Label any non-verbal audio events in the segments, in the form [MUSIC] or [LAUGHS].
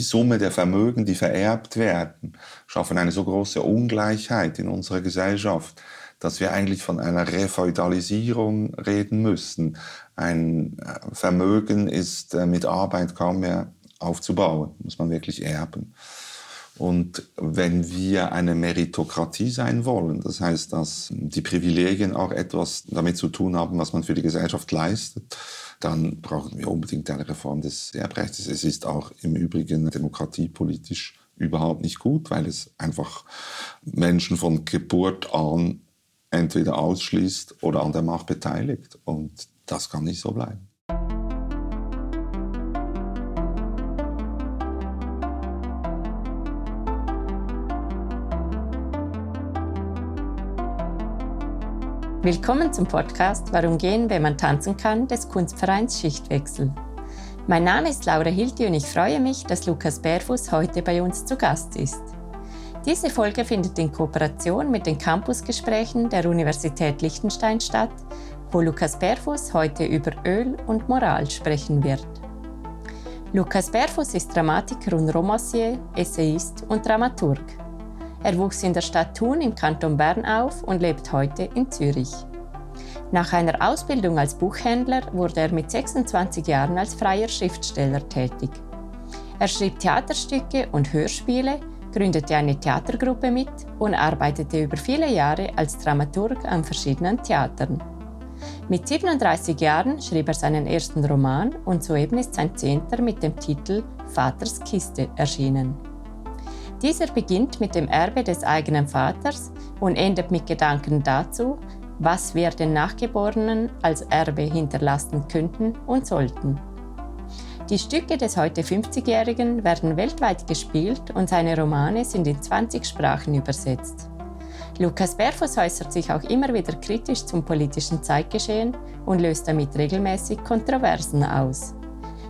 die Summe der Vermögen, die vererbt werden, schaffen eine so große Ungleichheit in unserer Gesellschaft, dass wir eigentlich von einer Refeudalisierung reden müssen. Ein äh, Vermögen ist äh, mit Arbeit kaum mehr aufzubauen, muss man wirklich erben. Und wenn wir eine Meritokratie sein wollen, das heißt, dass die Privilegien auch etwas damit zu tun haben, was man für die Gesellschaft leistet, dann brauchen wir unbedingt eine Reform des Erbrechts. Es ist auch im Übrigen demokratiepolitisch überhaupt nicht gut, weil es einfach Menschen von Geburt an entweder ausschließt oder an der Macht beteiligt. Und das kann nicht so bleiben. Willkommen zum Podcast Warum gehen, wenn man tanzen kann des Kunstvereins Schichtwechsel. Mein Name ist Laura Hilti und ich freue mich, dass Lukas Bärfuß heute bei uns zu Gast ist. Diese Folge findet in Kooperation mit den Campusgesprächen der Universität Liechtenstein statt, wo Lukas Bärfuß heute über Öl und Moral sprechen wird. Lukas Bärfuß ist Dramatiker und Romancier, Essayist und Dramaturg. Er wuchs in der Stadt Thun im Kanton Bern auf und lebt heute in Zürich. Nach einer Ausbildung als Buchhändler wurde er mit 26 Jahren als freier Schriftsteller tätig. Er schrieb Theaterstücke und Hörspiele, gründete eine Theatergruppe mit und arbeitete über viele Jahre als Dramaturg an verschiedenen Theatern. Mit 37 Jahren schrieb er seinen ersten Roman und soeben ist sein zehnter mit dem Titel Vaters Kiste erschienen. Dieser beginnt mit dem Erbe des eigenen Vaters und endet mit Gedanken dazu, was wir den Nachgeborenen als Erbe hinterlassen könnten und sollten. Die Stücke des heute 50-Jährigen werden weltweit gespielt und seine Romane sind in 20 Sprachen übersetzt. Lukas Berfuss äußert sich auch immer wieder kritisch zum politischen Zeitgeschehen und löst damit regelmäßig Kontroversen aus.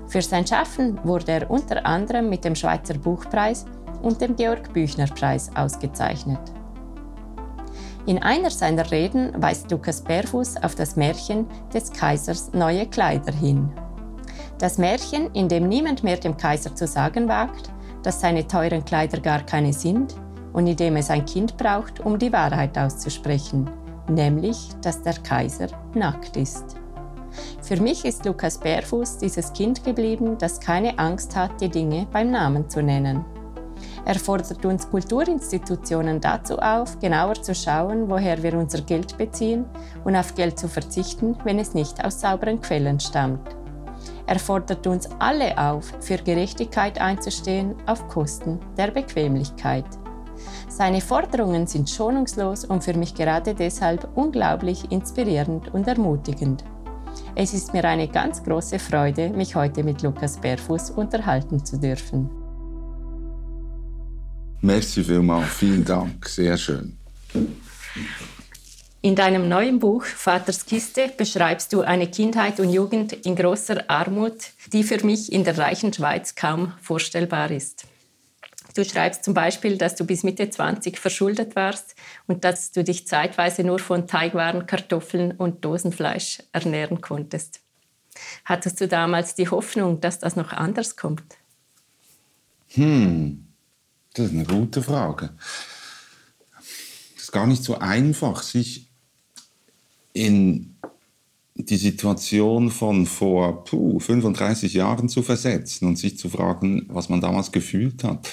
Für sein Schaffen wurde er unter anderem mit dem Schweizer Buchpreis und dem Georg-Büchner-Preis ausgezeichnet. In einer seiner Reden weist Lukas Berfuß auf das Märchen des Kaisers neue Kleider hin. Das Märchen, in dem niemand mehr dem Kaiser zu sagen wagt, dass seine teuren Kleider gar keine sind und in dem es ein Kind braucht, um die Wahrheit auszusprechen, nämlich, dass der Kaiser nackt ist. Für mich ist Lukas Bärfuß dieses Kind geblieben, das keine Angst hat, die Dinge beim Namen zu nennen. Er fordert uns Kulturinstitutionen dazu auf, genauer zu schauen, woher wir unser Geld beziehen und auf Geld zu verzichten, wenn es nicht aus sauberen Quellen stammt. Er fordert uns alle auf, für Gerechtigkeit einzustehen auf Kosten der Bequemlichkeit. Seine Forderungen sind schonungslos und für mich gerade deshalb unglaublich inspirierend und ermutigend. Es ist mir eine ganz große Freude, mich heute mit Lukas Bärfuß unterhalten zu dürfen. Merci vielmals, vielen Dank, sehr schön. In deinem neuen Buch Vaters Kiste beschreibst du eine Kindheit und Jugend in großer Armut, die für mich in der reichen Schweiz kaum vorstellbar ist. Du schreibst zum Beispiel, dass du bis Mitte 20 verschuldet warst und dass du dich zeitweise nur von Teigwaren, Kartoffeln und Dosenfleisch ernähren konntest. Hattest du damals die Hoffnung, dass das noch anders kommt? Hm, das ist eine gute Frage. Es ist gar nicht so einfach, sich in die Situation von vor puh, 35 Jahren zu versetzen und sich zu fragen, was man damals gefühlt hat.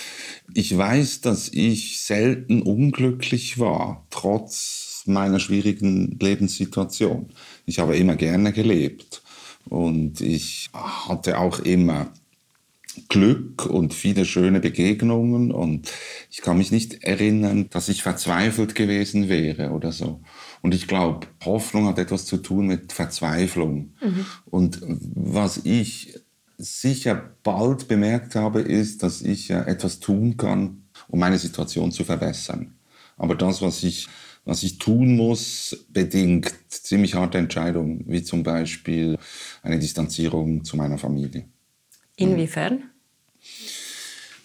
Ich weiß, dass ich selten unglücklich war, trotz meiner schwierigen Lebenssituation. Ich habe immer gerne gelebt und ich hatte auch immer Glück und viele schöne Begegnungen und ich kann mich nicht erinnern, dass ich verzweifelt gewesen wäre oder so. Und ich glaube, Hoffnung hat etwas zu tun mit Verzweiflung. Mhm. Und was ich sicher bald bemerkt habe, ist, dass ich etwas tun kann, um meine Situation zu verbessern. Aber das, was ich, was ich tun muss, bedingt ziemlich harte Entscheidungen, wie zum Beispiel eine Distanzierung zu meiner Familie. Inwiefern?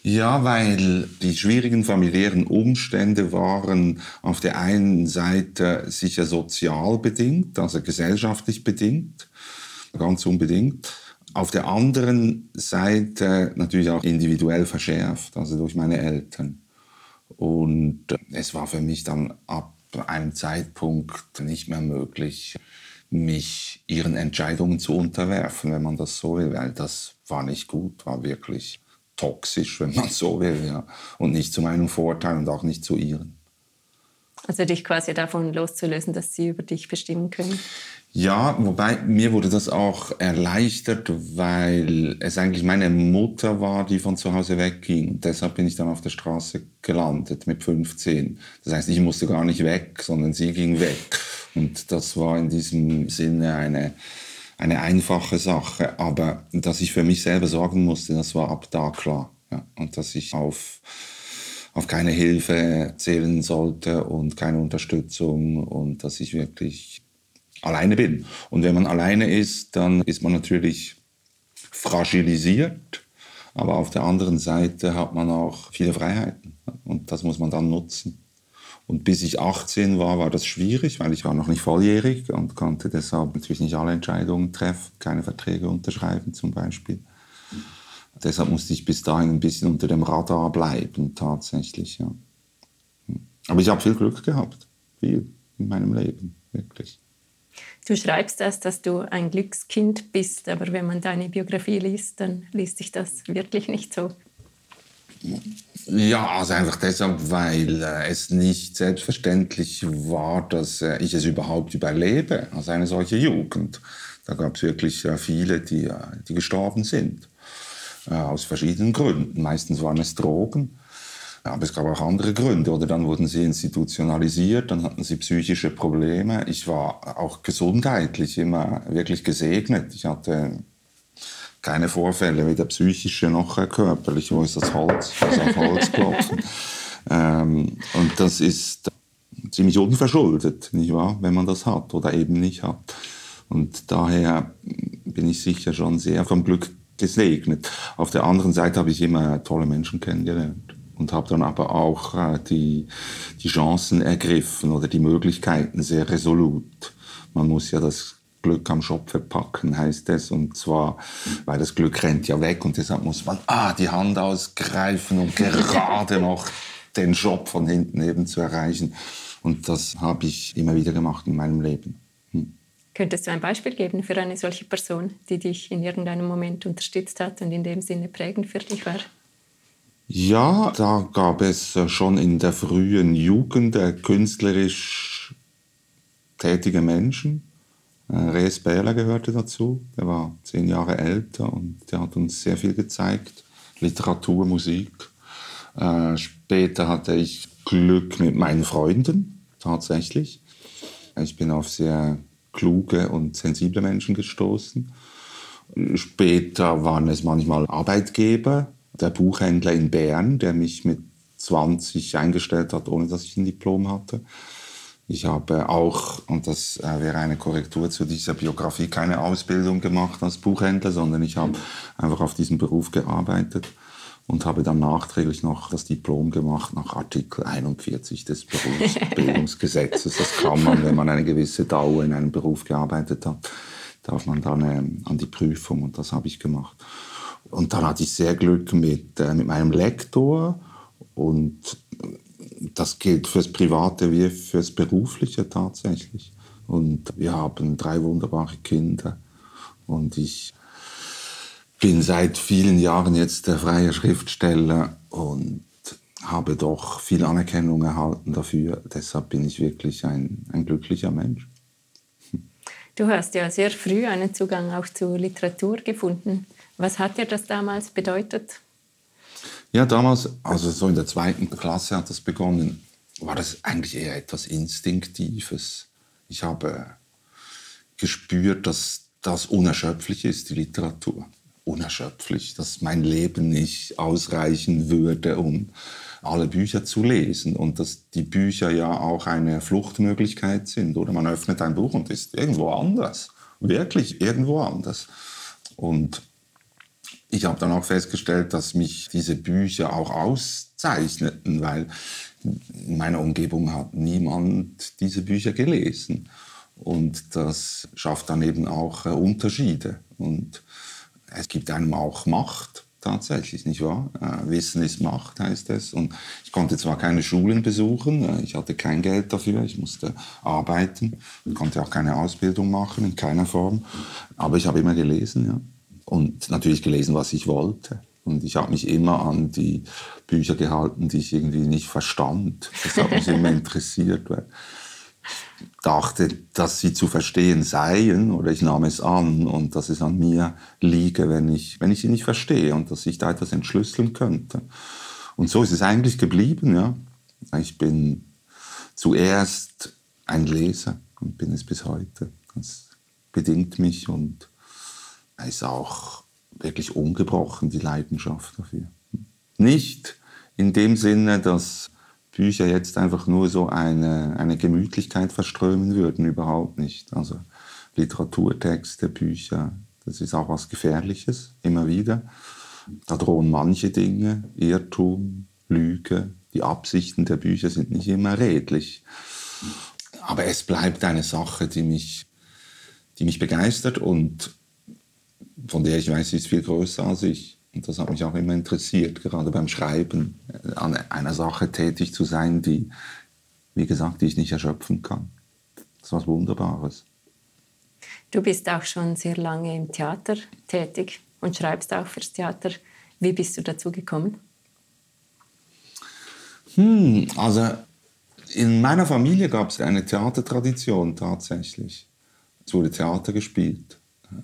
Ja, weil die schwierigen familiären Umstände waren auf der einen Seite sicher sozial bedingt, also gesellschaftlich bedingt, ganz unbedingt. auf der anderen Seite natürlich auch individuell verschärft, also durch meine Eltern. Und es war für mich dann ab einem Zeitpunkt nicht mehr möglich, mich ihren Entscheidungen zu unterwerfen, wenn man das so will, weil das war nicht gut, war wirklich toxisch, wenn man so will, ja. Und nicht zu meinem Vorteil und auch nicht zu ihren. Also dich quasi davon loszulösen, dass sie über dich bestimmen können. Ja, wobei mir wurde das auch erleichtert, weil es eigentlich meine Mutter war, die von zu Hause wegging. Deshalb bin ich dann auf der Straße gelandet mit 15. Das heißt, ich musste gar nicht weg, sondern sie ging weg. Und das war in diesem Sinne eine, eine einfache Sache. Aber dass ich für mich selber sorgen musste, das war ab da klar. Ja. Und dass ich auf auf keine Hilfe zählen sollte und keine Unterstützung und dass ich wirklich alleine bin. Und wenn man alleine ist, dann ist man natürlich fragilisiert, aber auf der anderen Seite hat man auch viele Freiheiten und das muss man dann nutzen. Und bis ich 18 war, war das schwierig, weil ich war noch nicht volljährig und konnte deshalb natürlich nicht alle Entscheidungen treffen, keine Verträge unterschreiben zum Beispiel. Deshalb musste ich bis dahin ein bisschen unter dem Radar bleiben, tatsächlich. Ja. Aber ich habe viel Glück gehabt, viel in meinem Leben, wirklich. Du schreibst das, dass du ein Glückskind bist, aber wenn man deine Biografie liest, dann liest sich das wirklich nicht so. Ja, also einfach deshalb, weil äh, es nicht selbstverständlich war, dass äh, ich es überhaupt überlebe, also eine solche Jugend. Da gab es wirklich äh, viele, die, die gestorben sind, aus verschiedenen Gründen. Meistens waren es Drogen, aber es gab auch andere Gründe. Oder dann wurden sie institutionalisiert, dann hatten sie psychische Probleme. Ich war auch gesundheitlich immer wirklich gesegnet. Ich hatte keine Vorfälle, weder psychische noch körperliche. Wo ist das Holz? Ich muss auf Holz klopfen. [LAUGHS] ähm, und das ist ziemlich unverschuldet, nicht wahr, wenn man das hat oder eben nicht hat. Und daher bin ich sicher schon sehr vom Glück gesegnet. Auf der anderen Seite habe ich immer tolle Menschen kennengelernt und habe dann aber auch äh, die, die Chancen ergriffen oder die Möglichkeiten sehr resolut. Man muss ja das Glück am Schopfe packen, heißt es. Und zwar, weil das Glück rennt ja weg und deshalb muss man ah, die Hand ausgreifen und gerade noch den Job von hinten eben zu erreichen. Und das habe ich immer wieder gemacht in meinem Leben. Hm. Könntest du ein Beispiel geben für eine solche Person, die dich in irgendeinem Moment unterstützt hat und in dem Sinne prägend für dich war? Ja, da gab es schon in der frühen Jugend äh, künstlerisch tätige Menschen. Äh, Rees Bähler gehörte dazu. Der war zehn Jahre älter und der hat uns sehr viel gezeigt. Literatur, Musik. später hatte ich Glück mit meinen Freunden, tatsächlich. Ich bin auf sehr kluge und sensible Menschen gestoßen. Später waren es manchmal Arbeitgeber, der Buchhändler in Bern, der mich mit 20 eingestellt hat, ohne dass ich ein Diplom hatte. Ich habe auch, und das äh, wäre eine Korrektur zu dieser Biografie, keine Ausbildung gemacht als Buchhändler, sondern ich habe einfach auf diesem Beruf gearbeitet und habe dann nachträglich noch das Diplom gemacht nach Artikel 41 des Berufsbildungsgesetzes. [LAUGHS] Das kann man, wenn man eine gewisse Dauer in einem Beruf gearbeitet hat, darf man dann ähm, an die Prüfung und das habe ich gemacht. Und dann hatte ich sehr Glück mit, äh, mit meinem Lektor und das gilt fürs Private wie fürs Berufliche tatsächlich. Und wir haben drei wunderbare Kinder und ich bin seit vielen Jahren jetzt der freie Schriftsteller und habe doch viel Anerkennung erhalten dafür. Deshalb bin ich wirklich ein, ein glücklicher Mensch. Du hast ja sehr früh einen Zugang auch zur Literatur gefunden. Was hat dir das damals bedeutet? Ja, damals, also so in der zweiten Klasse hat das begonnen, war das eigentlich eher etwas Instinktives. Ich habe gespürt, dass das unerschöpflich ist, die Literatur. Unerschöpflich, dass mein Leben nicht ausreichen würde, um alle Bücher zu lesen und dass die Bücher ja auch eine Fluchtmöglichkeit sind. Oder man öffnet ein Buch und ist irgendwo anders, wirklich irgendwo anders. Und ich habe dann auch festgestellt, dass mich diese Bücher auch auszeichneten, weil in meiner Umgebung hat niemand diese Bücher gelesen. Und das schafft dann eben auch äh, Unterschiede. Und es gibt einem auch Macht tatsächlich, nicht wahr? Äh, Wissen ist Macht, heißt es. Und ich konnte zwar keine Schulen besuchen, äh, ich hatte kein Geld dafür, ich musste arbeiten, konnte auch keine Ausbildung machen, in keiner Form, aber ich habe immer gelesen, ja. Und natürlich gelesen, was ich wollte. Und ich habe mich immer an die Bücher gehalten, die ich irgendwie nicht verstand. Das hat mich immer interessiert, weil dachte, dass sie zu verstehen seien, oder ich nahm es an und dass es an mir liege, wenn ich, wenn ich sie nicht verstehe und dass ich da etwas entschlüsseln könnte. Und so ist es eigentlich geblieben, ja. Ich bin zuerst ein Leser und bin es bis heute. Das bedingt mich und ist auch wirklich ungebrochen, die Leidenschaft dafür. Nicht in dem Sinne, dass Bücher jetzt einfach nur so eine, eine Gemütlichkeit verströmen würden, überhaupt nicht. Also Literaturtexte, Bücher, das ist auch was Gefährliches, immer wieder. Da drohen manche Dinge, Irrtum, Lüge, die Absichten der Bücher sind nicht immer redlich. Aber es bleibt eine Sache, die mich, die mich begeistert und von der ich weiß, sie ist viel größer als ich. Und das hat mich auch immer interessiert, gerade beim Schreiben, äh, an einer Sache tätig zu sein, die, wie gesagt, die ich nicht erschöpfen kann. Das ist was Wunderbares. Du bist auch schon sehr lange im Theater tätig und schreibst auch fürs Theater. Wie bist du dazu gekommen? Hm, also in meiner Familie gab es eine Theatertradition tatsächlich. Es wurde Theater gespielt.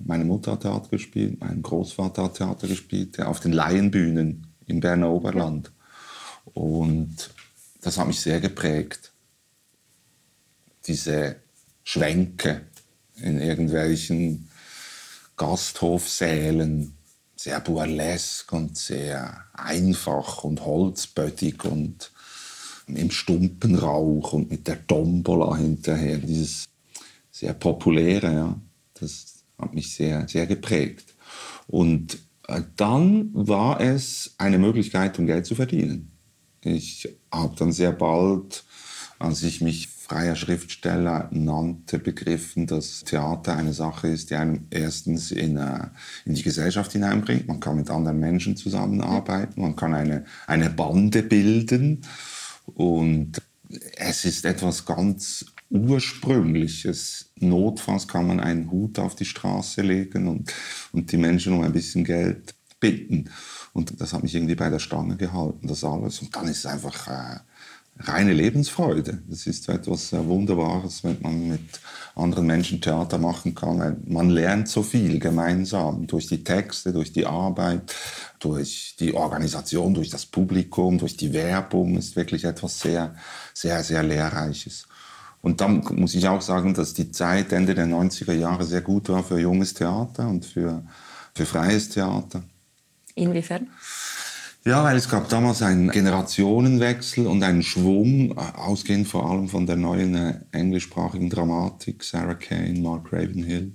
Meine Mutter hat Theater gespielt, mein Großvater hat Theater gespielt, auf den Laienbühnen im Berner Oberland. Und das hat mich sehr geprägt. Diese Schwänke in irgendwelchen Gasthofsälen, sehr burlesk und sehr einfach und holzböttig und im Stumpenrauch und mit der Tombola hinterher, dieses sehr populäre, ja, das, hat mich sehr, sehr geprägt. Und äh, dann war es eine Möglichkeit, um Geld zu verdienen. Ich habe dann sehr bald, als ich mich freier Schriftsteller nannte, begriffen, dass Theater eine Sache ist, die einem erstens in, äh, in die Gesellschaft hineinbringt. Man kann mit anderen Menschen zusammenarbeiten, man kann eine, eine Bande bilden und es ist etwas ganz Ursprüngliches. Notfalls kann man einen Hut auf die Straße legen und, und die Menschen um ein bisschen Geld bitten. Und das hat mich irgendwie bei der Stange gehalten, das alles. Und dann ist es einfach äh, reine Lebensfreude. Das ist etwas äh, Wunderbares, wenn man mit anderen Menschen Theater machen kann. Man lernt so viel gemeinsam durch die Texte, durch die Arbeit, durch die Organisation, durch das Publikum, durch die Werbung. Ist wirklich etwas sehr, sehr, sehr Lehrreiches. Und dann muss ich auch sagen, dass die Zeit Ende der 90er Jahre sehr gut war für junges Theater und für, für freies Theater. Inwiefern? Ja, weil es gab damals einen Generationenwechsel und einen Schwung, ausgehend vor allem von der neuen äh, englischsprachigen Dramatik, Sarah Kane, Mark Ravenhill.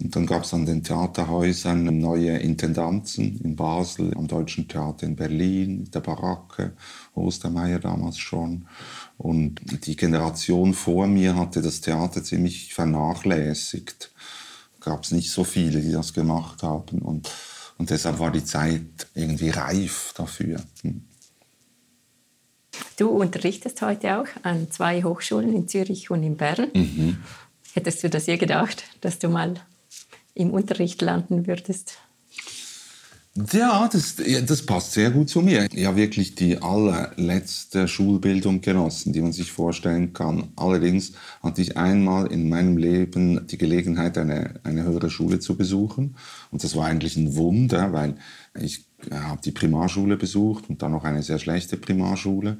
Und dann gab es an den Theaterhäusern neue Intendanzen in Basel, am Deutschen Theater in Berlin, der Baracke, Ostermeier damals schon. Und die Generation vor mir hatte das Theater ziemlich vernachlässigt. Gab es nicht so viele, die das gemacht haben. Und, und deshalb war die Zeit irgendwie reif dafür. Hm. Du unterrichtest heute auch an zwei Hochschulen in Zürich und in Bern. Mhm. Hättest du das je gedacht, dass du mal im Unterricht landen würdest? Ja, das, das passt sehr gut zu mir. Ja, wirklich die allerletzte Schulbildung genossen, die man sich vorstellen kann. Allerdings hatte ich einmal in meinem Leben die Gelegenheit, eine, eine höhere Schule zu besuchen. Und das war eigentlich ein Wunder, weil ich habe die Primarschule besucht und dann noch eine sehr schlechte Primarschule.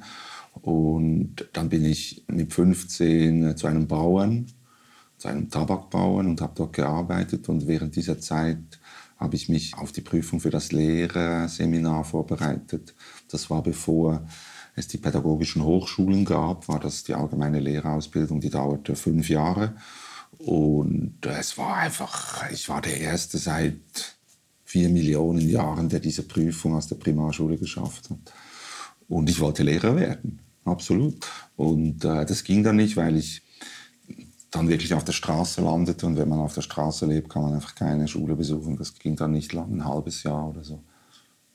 Und dann bin ich mit 15 zu einem Bauern, zu einem Tabakbauern und habe dort gearbeitet. Und während dieser Zeit habe ich mich auf die Prüfung für das Lehrerseminar vorbereitet. Das war bevor es die pädagogischen Hochschulen gab, war das die allgemeine Lehrerausbildung, die dauerte fünf Jahre. Und es war einfach, ich war der Erste seit vier Millionen Jahren, der diese Prüfung aus der Primarschule geschafft hat. Und ich wollte Lehrer werden, absolut. Und äh, das ging dann nicht, weil ich dann wirklich auf der Straße landete. Und wenn man auf der Straße lebt, kann man einfach keine Schule besuchen. Das ging dann nicht lang, ein halbes Jahr oder so.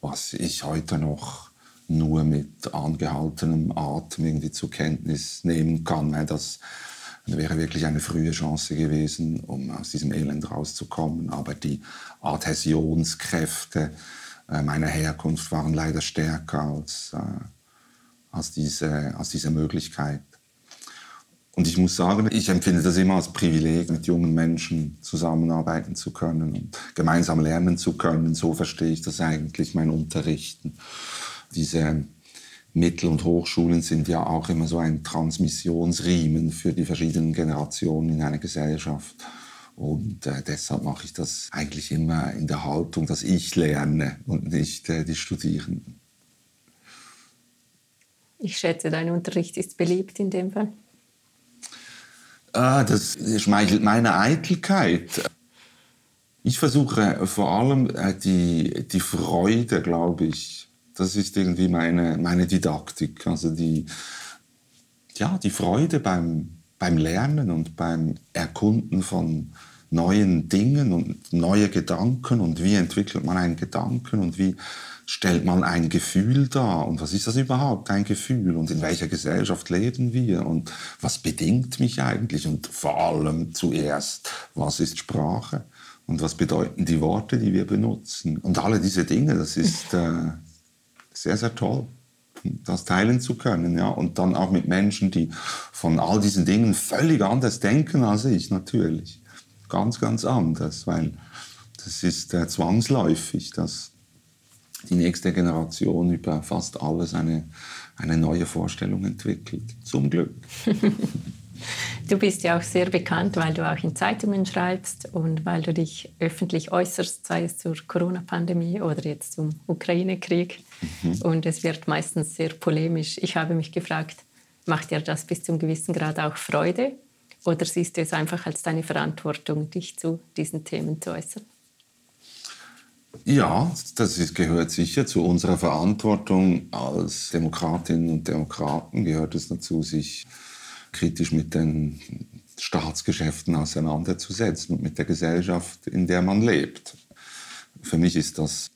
Was ich heute noch nur mit angehaltenem Atem irgendwie zur Kenntnis nehmen kann. Das wäre wirklich eine frühe Chance gewesen, um aus diesem Elend rauszukommen. Aber die Adhäsionskräfte äh, meiner Herkunft waren leider stärker als, äh, als, diese, als diese Möglichkeit. Und ich muss sagen, ich empfinde das immer als Privileg, mit jungen Menschen zusammenarbeiten zu können und gemeinsam lernen zu können. So verstehe ich das eigentlich, mein Unterrichten. Diese Mittel- und Hochschulen sind ja auch immer so ein Transmissionsriemen für die verschiedenen Generationen in einer Gesellschaft. Und äh, deshalb mache ich das eigentlich immer in der Haltung, dass ich lerne und nicht äh, die Studierenden. Ich schätze, dein Unterricht ist beliebt in dem Fall. Ah, das schmeichelt meine Eitelkeit. Ich versuche vor allem äh, die, die Freude, glaube ich. Das ist irgendwie meine, meine Didaktik. Also die, ja, die Freude beim, beim Lernen und beim Erkunden von neuen Dingen und neue Gedanken und wie entwickelt man einen Gedanken und wie stellt man ein Gefühl dar. Und was ist das überhaupt, ein Gefühl? Und in welcher Gesellschaft leben wir? Und was bedingt mich eigentlich? Und vor allem zuerst, was ist Sprache? Und was bedeuten die Worte, die wir benutzen? Und alle diese Dinge, das ist äh, sehr, sehr toll das teilen zu können, ja, und dann auch mit Menschen, die von all diesen Dingen völlig anders denken als ich, natürlich. Ganz, ganz anders, weil das ist äh, zwangsläufig, dass die nächste Generation über fast alles eine, eine neue Vorstellung entwickelt. Zum Glück. [LAUGHS] Du bist ja auch sehr bekannt, weil du auch in Zeitungen schreibst und weil du dich öffentlich äußerst, sei es zur Corona-Pandemie oder jetzt zum Ukraine-Krieg. Mhm. Und es wird meistens sehr polemisch. Ich habe mich gefragt, macht dir das bis zum gewissen Grad auch Freude? Oder siehst du es einfach als deine Verantwortung, dich zu diesen Themen zu äußern? Ja, das ist, gehört sicher zu unserer Verantwortung als Demokratinnen und Demokraten, gehört es dazu, sich kritisch mit den Staatsgeschäften auseinanderzusetzen und mit der Gesellschaft, in der man lebt. Für mich ist das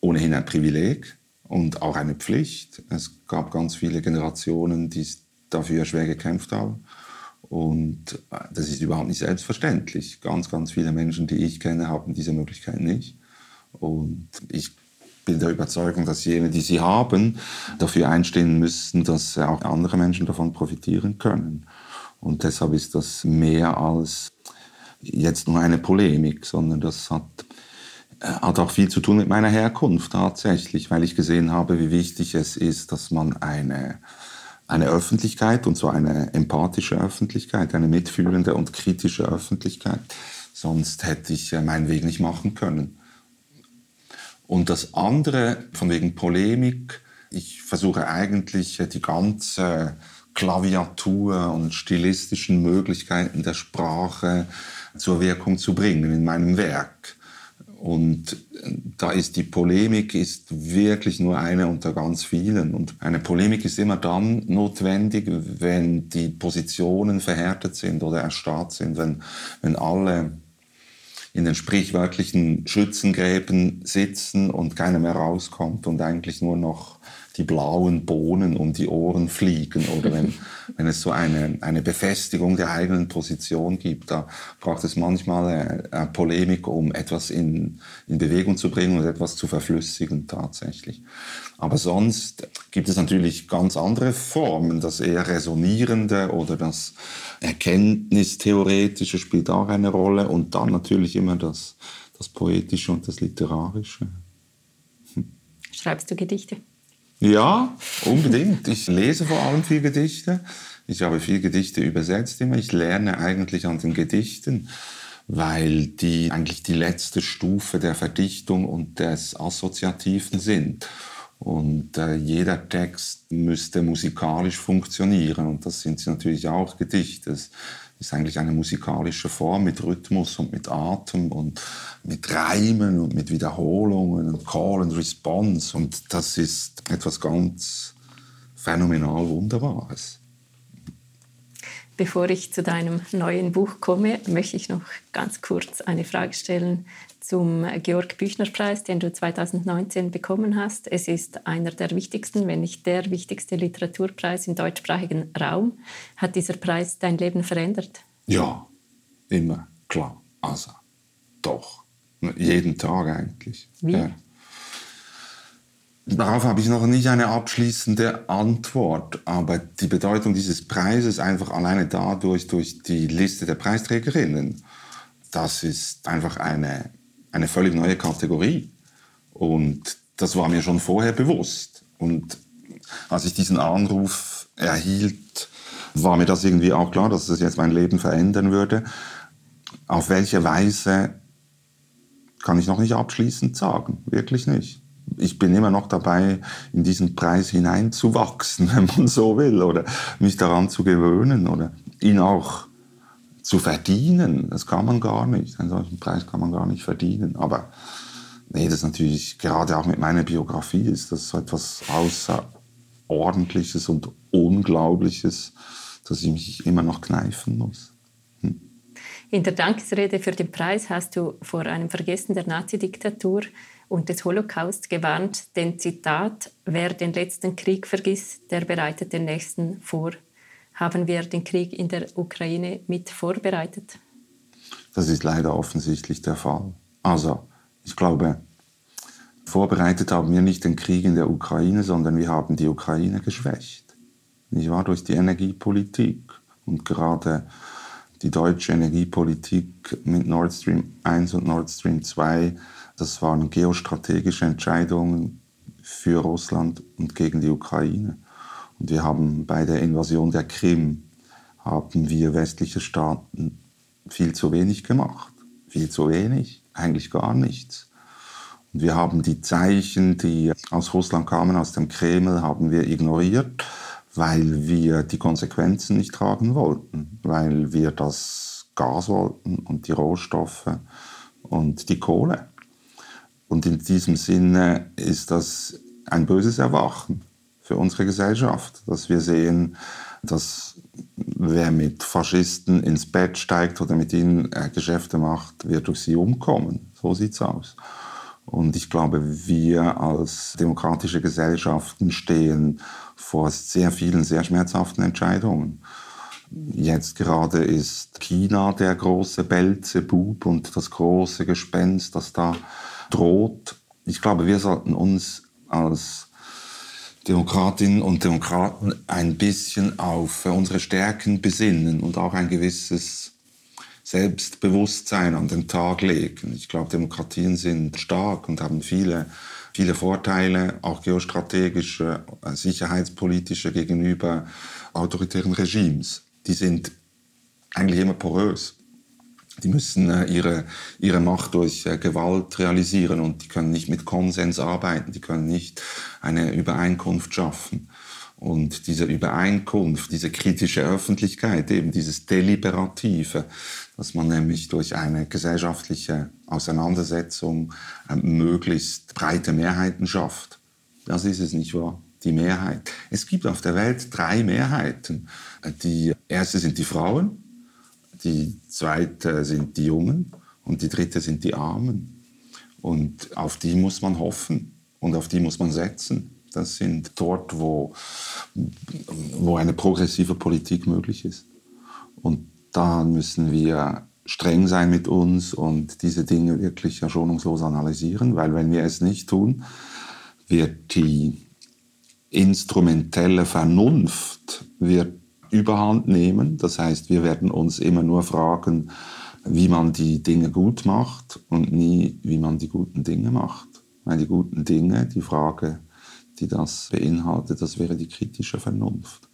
ohnehin ein Privileg und auch eine Pflicht. Es gab ganz viele Generationen, die dafür schwer gekämpft haben. Und das ist überhaupt nicht selbstverständlich. Ganz, ganz viele Menschen, die ich kenne, haben diese Möglichkeit nicht. Und ich bin der Überzeugung, dass jene, die sie haben, dafür einstehen müssen, dass auch andere Menschen davon profitieren können. Und deshalb ist das mehr als jetzt nur eine Polemik, sondern das hat, äh, hat auch viel zu tun mit meiner Herkunft tatsächlich, weil ich gesehen habe, wie wichtig es ist, dass man eine, eine Öffentlichkeit, und zwar eine empathische Öffentlichkeit, eine mitfühlende und kritische Öffentlichkeit, sonst hätte ich äh, meinen Weg nicht machen können. Und das andere, von wegen Polemik, ich versuche eigentlich die ganze Klaviatur und stilistischen Möglichkeiten der Sprache zur Wirkung zu bringen in meinem Werk. Und da ist die Polemik ist wirklich nur eine unter ganz vielen. Und eine Polemik ist immer dann notwendig, wenn die Positionen verhärtet sind oder erstarrt sind, wenn, wenn alle in den sprichwörtlichen Schützengräben sitzen und keiner mehr rauskommt und eigentlich nur noch die blauen Bohnen um die Ohren fliegen oder wenn, [LAUGHS] wenn es so eine, eine Befestigung der eigenen Position gibt, da braucht es manchmal eine, eine Polemik, um etwas in, in Bewegung zu bringen und etwas zu verflüssigen tatsächlich. Aber sonst gibt es natürlich ganz andere Formen, das eher Resonierende oder das Erkenntnistheoretische spielt auch eine Rolle und dann natürlich immer das, das Poetische und das Literarische. Schreibst du Gedichte? Ja, unbedingt. Ich lese vor allem viel Gedichte. Ich habe viel Gedichte übersetzt immer. Ich lerne eigentlich an den Gedichten, weil die eigentlich die letzte Stufe der Verdichtung und des Assoziativen sind. Und äh, jeder Text müsste musikalisch funktionieren. Und das sind sie natürlich auch Gedichte. Es ist eigentlich eine musikalische Form mit Rhythmus und mit Atem und mit Reimen und mit Wiederholungen und Call and Response. Und das ist etwas ganz phänomenal Wunderbares. Bevor ich zu deinem neuen Buch komme, möchte ich noch ganz kurz eine Frage stellen zum Georg Büchner Preis, den du 2019 bekommen hast. Es ist einer der wichtigsten, wenn nicht der wichtigste Literaturpreis im deutschsprachigen Raum. Hat dieser Preis dein Leben verändert? Ja, immer, klar. Also, doch. Jeden Tag eigentlich. Wie? Ja. Darauf habe ich noch nicht eine abschließende Antwort, aber die Bedeutung dieses Preises einfach alleine dadurch, durch die Liste der Preisträgerinnen, das ist einfach eine, eine völlig neue Kategorie. Und das war mir schon vorher bewusst. Und als ich diesen Anruf erhielt, war mir das irgendwie auch klar, dass es jetzt mein Leben verändern würde. Auf welche Weise kann ich noch nicht abschließend sagen, wirklich nicht ich bin immer noch dabei, in diesen Preis hineinzuwachsen, [LAUGHS] wenn man so will, oder mich daran zu gewöhnen oder ihn auch zu verdienen. Das kann man gar nicht. Einen solchen Preis kann man gar nicht verdienen. Aber nee, das natürlich, gerade auch mit meiner Biografie, ist das so etwas Außerordentliches und Unglaubliches, dass ich mich immer noch kneifen muss. Hm. In der Dankesrede für den Preis hast du vor einem Vergessen der Nazidiktatur und des Holocaust gewarnt, denn Zitat, wer den letzten Krieg vergisst, der bereitet den nächsten vor. Haben wir den Krieg in der Ukraine mit vorbereitet? Das ist leider offensichtlich der Fall. Also, ich glaube, vorbereitet haben wir nicht den Krieg in der Ukraine, sondern wir haben die Ukraine geschwächt. Ich war durch die Energiepolitik und gerade die deutsche Energiepolitik mit Nord Stream 1 und Nord Stream 2 das waren geostrategische Entscheidungen für Russland und gegen die Ukraine. Und wir haben bei der Invasion der Krim, haben wir westliche Staaten viel zu wenig gemacht. Viel zu wenig, eigentlich gar nichts. Und wir haben die Zeichen, die aus Russland kamen, aus dem Kreml, haben wir ignoriert, weil wir die Konsequenzen nicht tragen wollten, weil wir das Gas wollten und die Rohstoffe und die Kohle. Und in diesem Sinne ist das ein böses Erwachen für unsere Gesellschaft, dass wir sehen, dass wer mit Faschisten ins Bett steigt oder mit ihnen äh, Geschäfte macht, wird durch sie umkommen. So sieht's aus. Und ich glaube, wir als demokratische Gesellschaften stehen vor sehr vielen, sehr schmerzhaften Entscheidungen. Jetzt gerade ist China der große Belzebub und das große Gespenst, das da droht. Ich glaube, wir sollten uns als Demokratinnen und Demokraten ein bisschen auf unsere Stärken besinnen und auch ein gewisses Selbstbewusstsein an den Tag legen. Ich glaube, Demokratien sind stark und haben viele, viele Vorteile, auch geostrategische, äh, sicherheitspolitische gegenüber autoritären Regimes. Die sind eigentlich immer porös. Die müssen äh, ihre, ihre Macht durch äh, Gewalt realisieren und die können nicht mit Konsens arbeiten, die können nicht eine Übereinkunft schaffen. Und diese Übereinkunft, diese kritische Öffentlichkeit, eben dieses Deliberative, dass man nämlich durch eine gesellschaftliche Auseinandersetzung äh, möglichst breite Mehrheiten schafft. Das ist es nicht wahr? Die Mehrheit. Es gibt auf der Welt drei Mehrheiten. Die erste sind die Frauen, die zweite sind die Jungen und die dritte sind die Armen. Und auf die muss man hoffen und auf die muss man setzen. Das sind dort, wo, wo eine progressive Politik möglich ist. Und da müssen wir streng sein mit uns und diese Dinge wirklich schonungslos analysieren, weil wenn wir es nicht tun, wird die instrumentelle Vernunft wird überhand nehmen. Das heißt, wir werden uns immer nur fragen, wie man die Dinge gut macht und nie, wie man die guten Dinge macht. Weil die guten Dinge, die Frage, die das beinhaltet, das wäre die kritische Vernunft.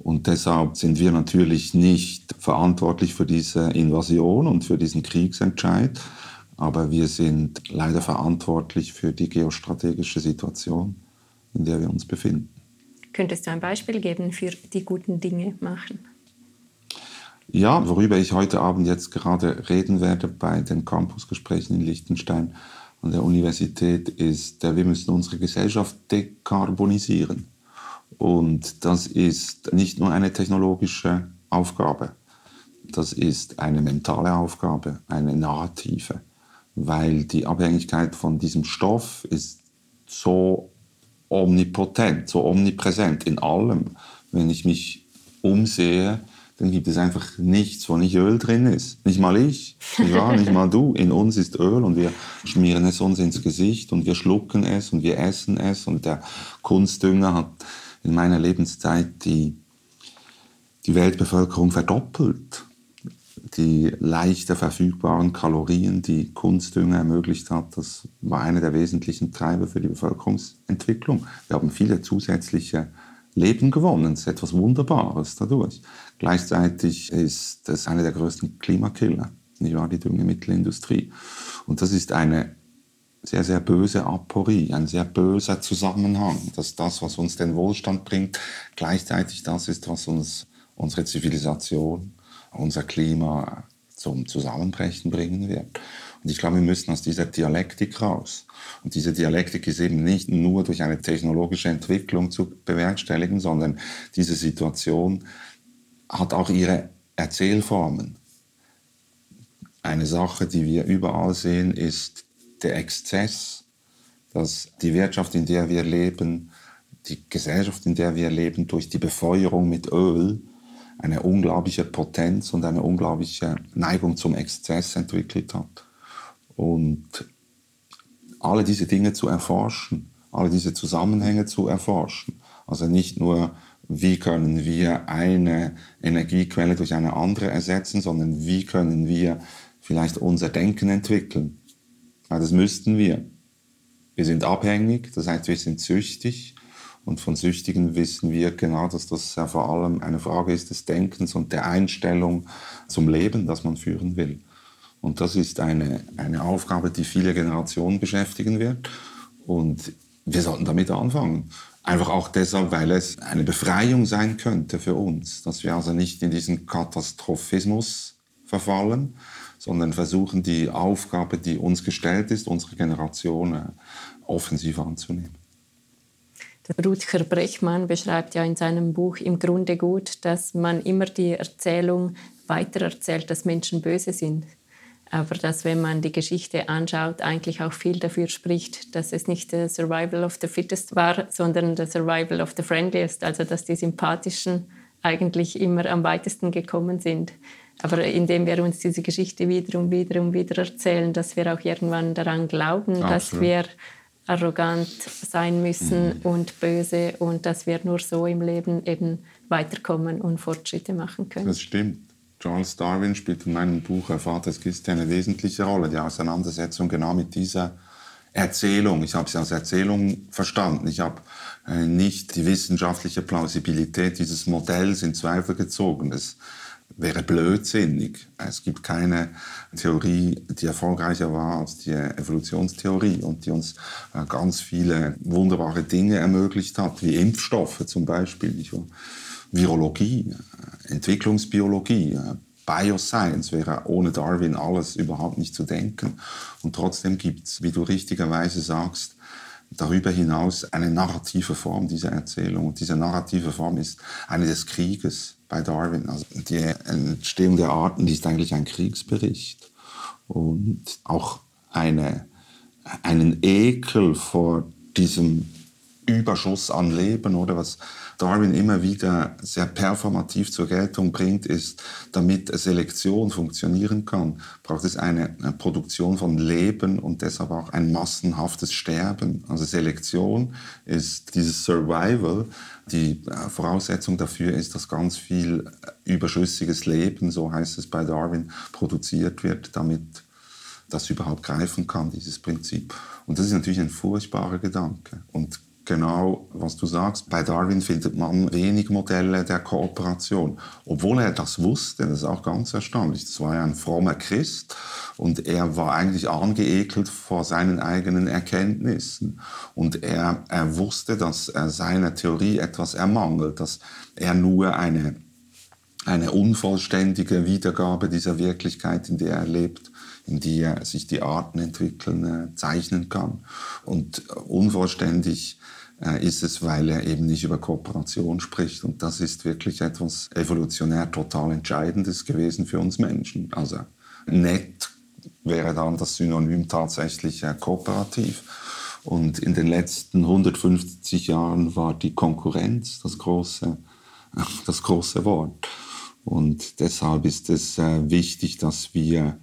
Und deshalb sind wir natürlich nicht verantwortlich für diese Invasion und für diesen Kriegsentscheid, aber wir sind leider verantwortlich für die geostrategische Situation, in der wir uns befinden. Könntest du ein Beispiel geben für die guten Dinge machen? Ja, worüber ich heute Abend jetzt gerade reden werde bei den Campusgesprächen in Liechtenstein an der Universität, ist, wir müssen unsere Gesellschaft dekarbonisieren. Und das ist nicht nur eine technologische Aufgabe. Das ist eine mentale Aufgabe, eine narrative, weil die Abhängigkeit von diesem Stoff ist so omnipotent, so omnipräsent in allem. Wenn ich mich umsehe, dann gibt es einfach nichts, wo nicht Öl drin ist. Nicht mal ich, nicht, wahr? nicht mal du. In uns ist Öl und wir schmieren es uns ins Gesicht und wir schlucken es und wir essen es. Und der Kunstdünger hat in meiner Lebenszeit die, die Weltbevölkerung verdoppelt. Die leichter verfügbaren Kalorien, die Kunstdünger ermöglicht hat, das war einer der wesentlichen Treiber für die Bevölkerungsentwicklung. Wir haben viele zusätzliche Leben gewonnen. Es ist etwas Wunderbares dadurch. Gleichzeitig ist es einer der größten Klimakiller, nicht wahr, die Düngemittelindustrie. Und das ist eine sehr, sehr böse Aporie, ein sehr böser Zusammenhang, dass das, was uns den Wohlstand bringt, gleichzeitig das ist, was uns unsere Zivilisation, unser Klima zum Zusammenbrechen bringen wird. Und ich glaube, wir müssen aus dieser Dialektik raus. Und diese Dialektik ist eben nicht nur durch eine technologische Entwicklung zu bewerkstelligen, sondern diese Situation hat auch ihre Erzählformen. Eine Sache, die wir überall sehen, ist der Exzess, dass die Wirtschaft, in der wir leben, die Gesellschaft, in der wir leben, durch die Befeuerung mit Öl eine unglaubliche Potenz und eine unglaubliche Neigung zum Exzess entwickelt hat. Und alle diese Dinge zu erforschen, alle diese Zusammenhänge zu erforschen. Also nicht nur, wie können wir eine Energiequelle durch eine andere ersetzen, sondern wie können wir vielleicht unser Denken entwickeln. Ja, das müssten wir. Wir sind abhängig, das heißt, wir sind süchtig. Und von Süchtigen wissen wir genau, dass das ja vor allem eine Frage ist des Denkens und der Einstellung zum Leben, das man führen will. Und das ist eine, eine Aufgabe, die viele Generationen beschäftigen wird. Und wir sollten damit anfangen. Einfach auch deshalb, weil es eine Befreiung sein könnte für uns, dass wir also nicht in diesen Katastrophismus verfallen, sondern versuchen, die Aufgabe, die uns gestellt ist, unsere Generation äh, offensiv anzunehmen. Rutger Brechmann beschreibt ja in seinem Buch im Grunde gut, dass man immer die Erzählung weitererzählt, dass Menschen böse sind aber dass, wenn man die Geschichte anschaut, eigentlich auch viel dafür spricht, dass es nicht der Survival of the Fittest war, sondern der Survival of the Friendliest, also dass die Sympathischen eigentlich immer am weitesten gekommen sind. Aber indem wir uns diese Geschichte wieder und wieder und wieder erzählen, dass wir auch irgendwann daran glauben, Absolut. dass wir arrogant sein müssen mhm. und böse und dass wir nur so im Leben eben weiterkommen und Fortschritte machen können. Das stimmt. Charles Darwin spielt in meinem Buch Vaters Kiste eine wesentliche Rolle. Die Auseinandersetzung genau mit dieser Erzählung. Ich habe sie als Erzählung verstanden. Ich habe äh, nicht die wissenschaftliche Plausibilität dieses Modells in Zweifel gezogen. Es wäre blödsinnig. Es gibt keine Theorie, die erfolgreicher war als die Evolutionstheorie und die uns äh, ganz viele wunderbare Dinge ermöglicht hat, wie Impfstoffe zum Beispiel. Virologie, Entwicklungsbiologie, Bioscience wäre ohne Darwin alles überhaupt nicht zu denken. Und trotzdem gibt es, wie du richtigerweise sagst, darüber hinaus eine narrative Form dieser Erzählung. Und diese narrative Form ist eine des Krieges bei Darwin. Also die Entstehung der Arten die ist eigentlich ein Kriegsbericht. Und auch eine, einen Ekel vor diesem Überschuss an Leben oder was Darwin immer wieder sehr performativ zur Geltung bringt, ist, damit Selektion funktionieren kann, braucht es eine, Produktion von Leben und deshalb auch ein massenhaftes Sterben. Also Selektion ist dieses Survival. Die äh, Voraussetzung dafür ist, dass ganz viel äh, überschüssiges Leben, so heißt es bei Darwin, produziert wird, damit das überhaupt greifen kann, dieses Prinzip. Und das ist natürlich ein furchtbarer Gedanke. Und genau, was du sagst. Bei Darwin findet man wenig Modelle der Kooperation. Obwohl er das wusste, das ist auch ganz erstaunlich. Das war ja ein frommer Christ und er war eigentlich angeekelt vor seinen eigenen Erkenntnissen. Und er, er wusste, dass er seiner Theorie etwas ermangelt, dass er nur eine, eine unvollständige Wiedergabe dieser Wirklichkeit, in der er lebt, in der sich die Arten entwickeln, äh, zeichnen kann. Und unvollständig äh, ist es, weil er eben nicht über Kooperation spricht. Und das ist wirklich etwas evolutionär total Entscheidendes gewesen für uns Menschen. Also nett wäre dann das Synonym tatsächlich äh, kooperativ. Und in den letzten 150 Jahren war die Konkurrenz das große, das große Wort. Und deshalb ist es äh, wichtig, dass wir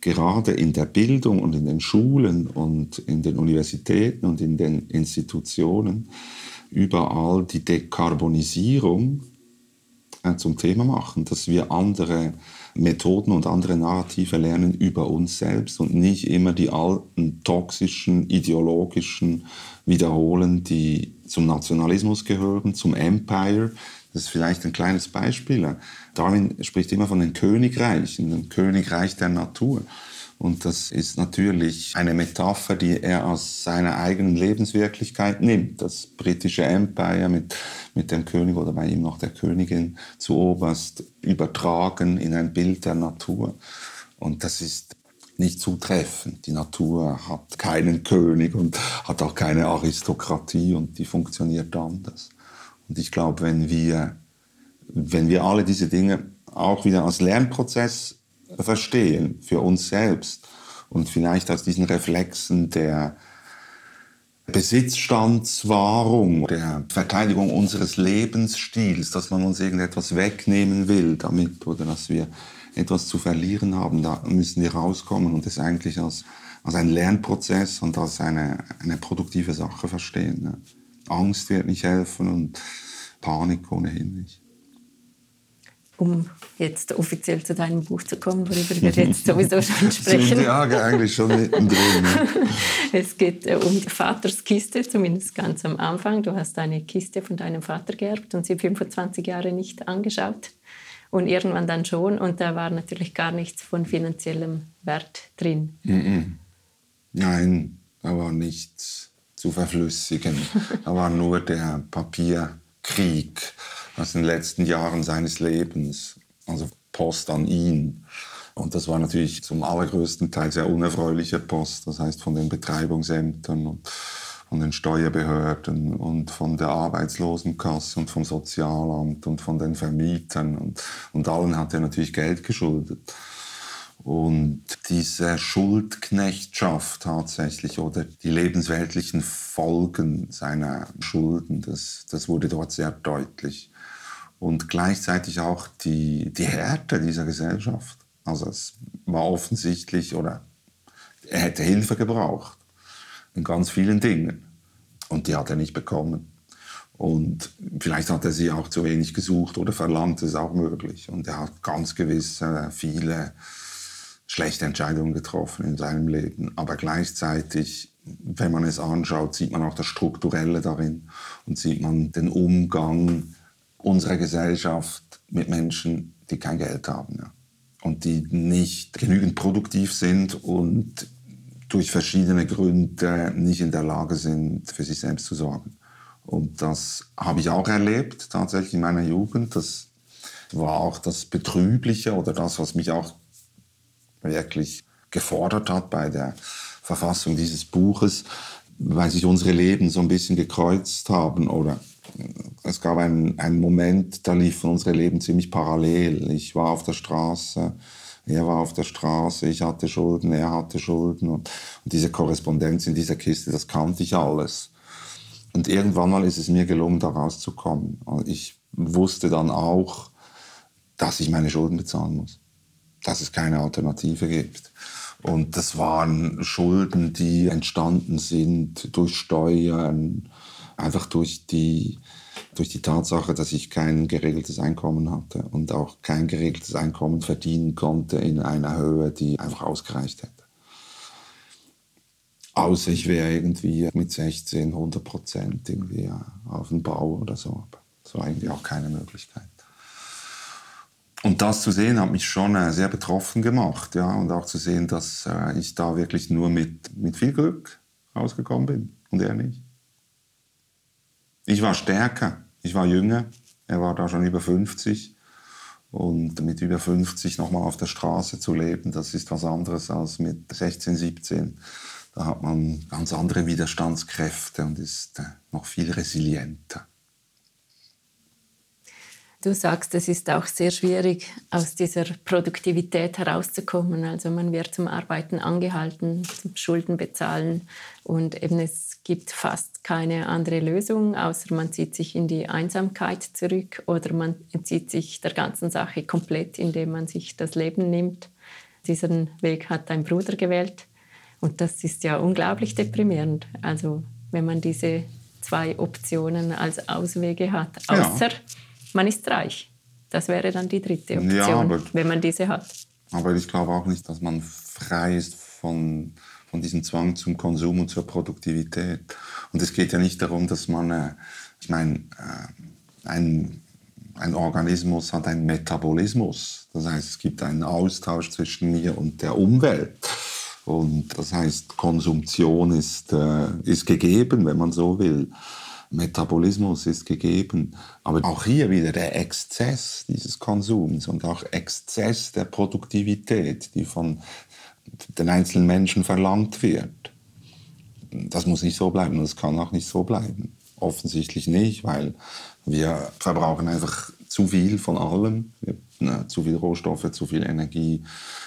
gerade in der Bildung und in den Schulen und in den Universitäten und in den Institutionen überall die Dekarbonisierung äh, zum Thema machen, dass wir andere Methoden und andere Narrative lernen über uns selbst und nicht immer die alten toxischen, ideologischen wiederholen, die zum Nationalismus gehören, zum Empire. Das ist vielleicht ein kleines Beispiel. Darwin spricht immer von den Königreichen, dem Königreich der Natur. Und das ist natürlich eine Metapher, die er aus seiner eigenen Lebenswirklichkeit nimmt. Das britische Empire mit, mit dem König oder bei ihm noch der Königin zu oberst übertragen in ein Bild der Natur. Und das ist nicht zutreffend. Die Natur hat keinen König und hat auch keine Aristokratie und die funktioniert anders. Und ich glaube, wenn wir, wenn wir alle diese Dinge auch wieder als Lernprozess verstehen für uns selbst und vielleicht aus diesen Reflexen der Besitzstandswahrung, der Verteidigung unseres Lebensstils, dass man uns irgendetwas wegnehmen will damit oder dass wir etwas zu verlieren haben, da müssen wir rauskommen und das eigentlich als, als ein Lernprozess und als eine, eine produktive Sache verstehen. Ne? Angst wird nicht helfen und Panik ohnehin nicht um jetzt offiziell zu deinem Buch zu kommen, worüber wir [LAUGHS] jetzt sowieso schon sprechen. Sind eigentlich schon mittendrin. Ne? [LAUGHS] es geht äh, um die Vaterskiste, zumindest ganz am Anfang. Du hast eine Kiste von deinem Vater geerbt und sie 25 Jahre nicht angeschaut. Und irgendwann dann schon. Und da war natürlich gar nichts von finanziellem Wert drin. Nein, da war nichts zu verflüssigen. [LAUGHS] da war nur der Papierkrieg aus den letzten Jahren seines Lebens, also Post an ihn. Und das war natürlich zum allergrößten Teil sehr unerfreuliche Post, das heißt von den Betreibungsämtern und von den Steuerbehörden und von der Arbeitslosenkasse und vom Sozialamt und von den Vermietern und, und allen hat er natürlich Geld geschuldet. Und diese Schuldknechtschaft tatsächlich oder die lebensweltlichen Folgen seiner Schulden, das, das wurde dort sehr deutlich und gleichzeitig auch die, die Härte dieser Gesellschaft. Also es war offensichtlich, oder er hätte Hilfe gebraucht in ganz vielen Dingen. Und die hat er nicht bekommen. Und vielleicht hat er sie auch zu wenig gesucht oder verlangt, ist auch möglich. Und er hat ganz gewiss viele schlechte Entscheidungen getroffen in seinem Leben. Aber gleichzeitig, wenn man es anschaut, sieht man auch das Strukturelle darin und sieht man den Umgang unserer Gesellschaft mit Menschen, die kein Geld haben ja. und die nicht genügend produktiv sind und durch verschiedene Gründe nicht in der Lage sind, für sich selbst zu sorgen. Und das habe ich auch erlebt, tatsächlich in meiner Jugend. Das war auch das Betrübliche oder das, was mich auch wirklich gefordert hat bei der Verfassung dieses Buches, weil sich unsere Leben so ein bisschen gekreuzt haben oder es gab einen, einen Moment, da liefen unsere Leben ziemlich parallel. Ich war auf der Straße, er war auf der Straße, ich hatte Schulden, er hatte Schulden. Und, und diese Korrespondenz in dieser Kiste, das kannte ich alles. Und irgendwann mal ist es mir gelungen, da rauszukommen. Ich wusste dann auch, dass ich meine Schulden bezahlen muss. Dass es keine Alternative gibt. Und das waren Schulden, die entstanden sind durch Steuern, einfach durch die, durch die Tatsache, dass ich kein geregeltes Einkommen hatte und auch kein geregeltes Einkommen verdienen konnte in einer Höhe, die einfach ausgereicht hätte. Außer ich wäre irgendwie mit 16, 100 Prozent irgendwie auf dem Bau oder so. das war eigentlich auch keine Möglichkeit. Und das zu sehen, hat mich schon äh, sehr betroffen gemacht. Ja? Und auch zu sehen, dass äh, ich da wirklich nur mit, mit viel Glück rausgekommen bin und er nicht. Ich war stärker, ich war jünger, er war da schon über 50. Und mit über 50 nochmal auf der Straße zu leben, das ist was anderes als mit 16, 17 Da hat man ganz andere Widerstandskräfte und ist äh, noch viel resilienter. Du sagst, es ist auch sehr schwierig, aus dieser Produktivität herauszukommen. Also man wird zum Arbeiten angehalten, zum Schulden bezahlen und eben es gibt fast keine andere Lösung, außer man zieht sich in die Einsamkeit zurück oder man entzieht sich der ganzen Sache komplett, indem man sich das Leben nimmt. Diesen Weg hat dein Bruder gewählt und das ist ja unglaublich deprimierend. Also wenn man diese zwei Optionen als Auswege hat, außer ja man ist reich. Das wäre dann die dritte Option, ja, aber, wenn man diese hat. Aber ich glaube auch nicht, dass man frei ist von, von diesem Zwang zum Konsum und zur Produktivität. Und es geht ja nicht darum, dass man, äh, ich meine, äh, ein, ein Organismus hat einen Metabolismus. Das heißt, es gibt einen Austausch zwischen mir und der Umwelt. Und das heißt, Konsumption ist, äh, ist gegeben, wenn man so will. Metabolismus ist gegeben. Aber auch hier wieder der Exzess dieses Konsums und auch Exzess der Produktivität, die von den einzelnen Menschen verlangt wird. Das muss nicht so bleiben und das kann auch nicht so bleiben. Offensichtlich nicht, weil wir verbrauchen einfach zu viel von allem. Wir zu viel Rohstoffe, zu viel Energie.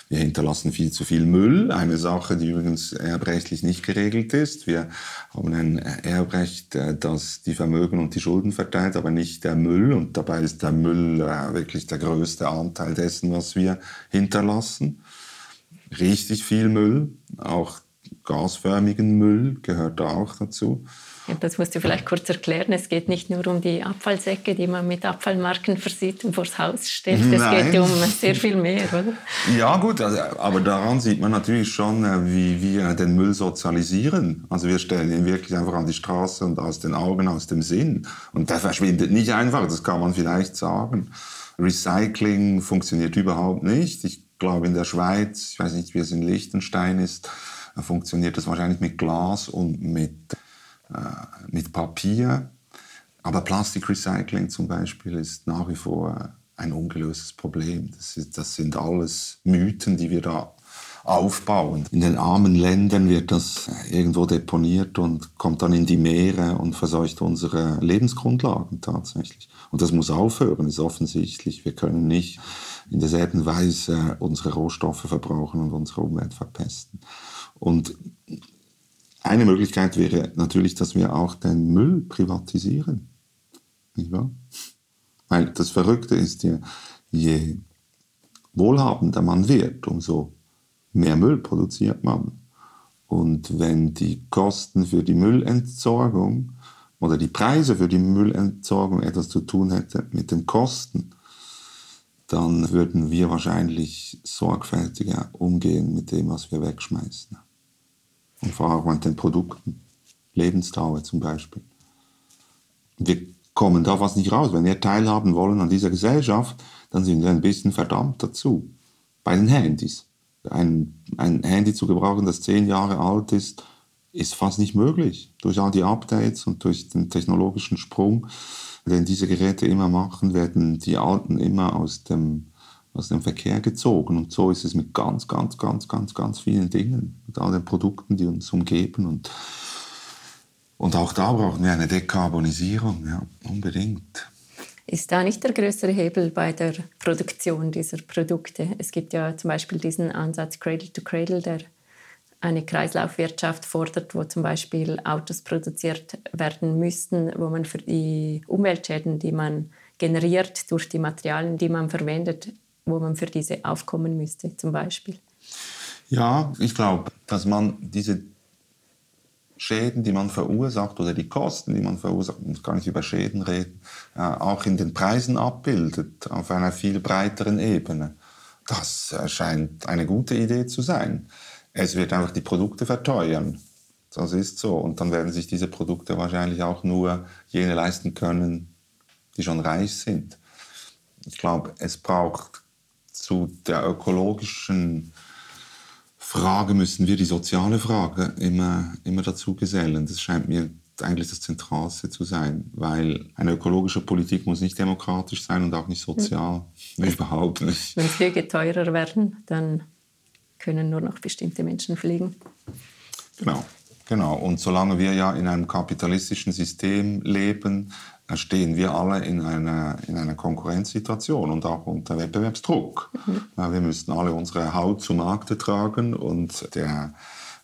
Wir hinterlassen viel zu viel Müll. Eine Sache, die übrigens erbrechtlich nicht geregelt ist. Wir haben ein Erbrecht, äh, das die Vermögen und die Schulden verteilt, aber nicht der Müll. Und dabei ist der Müll äh, wirklich der größte Anteil dessen, was wir hinterlassen. Richtig viel Müll, auch gasförmigen Müll gehört da auch dazu. Ja, das musst du vielleicht kurz erklären. Es geht nicht nur um die Abfallsäcke, die man mit Abfallmarken versieht und vors Haus stellt. Es geht um sehr viel mehr, oder? Ja, gut, also, aber daran sieht man natürlich schon, äh, wie wir den Müll sozialisieren. Also wir stellen ihn wirklich einfach an die Straße und aus den Augen, aus dem Sinn. Und der verschwindet nicht einfach, das kann man vielleicht sagen. Recycling funktioniert überhaupt nicht. Ich glaube, in der Schweiz, ich weiß nicht, wie es in Liechtenstein ist, funktioniert das wahrscheinlich mit Glas und mit äh, mit Papier. Aber Plastikrecycling zum Beispiel ist nach wie vor ein ungelöstes Problem. Das, ist, das sind alles Mythen, die wir da aufbauen. In den armen Ländern wird das irgendwo deponiert und kommt dann in die Meere und verseucht unsere Lebensgrundlagen tatsächlich. Und das muss aufhören, ist offensichtlich. Wir können nicht in derselben Weise unsere Rohstoffe verbrauchen und unsere Umwelt verpesten. Und eine Möglichkeit wäre natürlich, dass wir auch den Müll privatisieren. Nicht wahr? Weil das Verrückte ist ja, je wohlhabender man wird, umso mehr Müll produziert man. Und wenn die Kosten für die Müllentsorgung oder die Preise für die Müllentsorgung etwas zu tun hätten mit den Kosten, dann würden wir wahrscheinlich sorgfältiger umgehen mit dem, was wir wegschmeißen und vor allem den Produkten. Lebensdauer zum Beispiel. Wir kommen da fast nicht raus. Wenn wir teilhaben wollen an dieser Gesellschaft, dann sind wir ein bisschen verdammt dazu. Bei den Handys. Ein, ein Handy zu gebrauchen, das zehn Jahre alt ist, ist fast nicht möglich. Durch all die Updates und durch den technologischen Sprung, den diese Geräte immer machen, werden die alten immer aus dem aus dem Verkehr gezogen. Und so ist es mit ganz, ganz, ganz, ganz, ganz vielen Dingen, mit all den Produkten, die uns umgeben. Und, und auch da brauchen wir eine Dekarbonisierung, ja, unbedingt. Ist da nicht der größere Hebel bei der Produktion dieser Produkte? Es gibt ja zum Beispiel diesen Ansatz Cradle to Cradle, der eine Kreislaufwirtschaft fordert, wo zum Beispiel Autos produziert werden müssten, wo man für die Umweltschäden, die man generiert durch die Materialien, die man verwendet, wo man für diese aufkommen müsste, zum Beispiel? Ja, ich glaube, dass man diese Schäden, die man verursacht oder die Kosten, die man verursacht, muss gar nicht über Schäden reden, äh, auch in den Preisen abbildet, auf einer viel breiteren Ebene. Das scheint eine gute Idee zu sein. Es wird einfach die Produkte verteuern. Das ist so. Und dann werden sich diese Produkte wahrscheinlich auch nur jene leisten können, die schon reich sind. Ich glaube, es braucht zu der ökologischen Frage müssen wir die soziale Frage immer, immer dazu gesellen. Das scheint mir eigentlich das Zentralste zu sein, weil eine ökologische Politik muss nicht demokratisch sein und auch nicht sozial. Ja. Überhaupt nicht. Wenn Flüge teurer werden, dann können nur noch bestimmte Menschen fliegen. Genau, genau. Und solange wir ja in einem kapitalistischen System leben, stehen wir alle in einer, in einer Konkurrenzsituation und auch unter Wettbewerbsdruck. Mhm. Wir müssen alle unsere Haut zu Markte tragen und der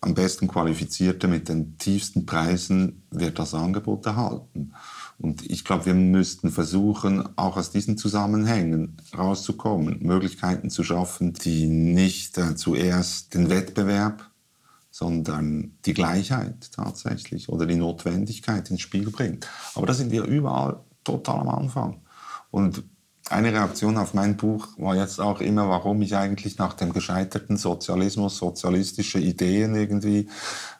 am besten Qualifizierte mit den tiefsten Preisen wird das Angebot erhalten. Und ich glaube, wir müssten versuchen, auch aus diesen Zusammenhängen rauszukommen, Möglichkeiten zu schaffen, die nicht äh, zuerst den Wettbewerb, sondern die Gleichheit tatsächlich oder die Notwendigkeit ins Spiel bringt. Aber da sind wir überall total am Anfang. Und eine Reaktion auf mein Buch war jetzt auch immer, warum ich eigentlich nach dem gescheiterten Sozialismus sozialistische Ideen irgendwie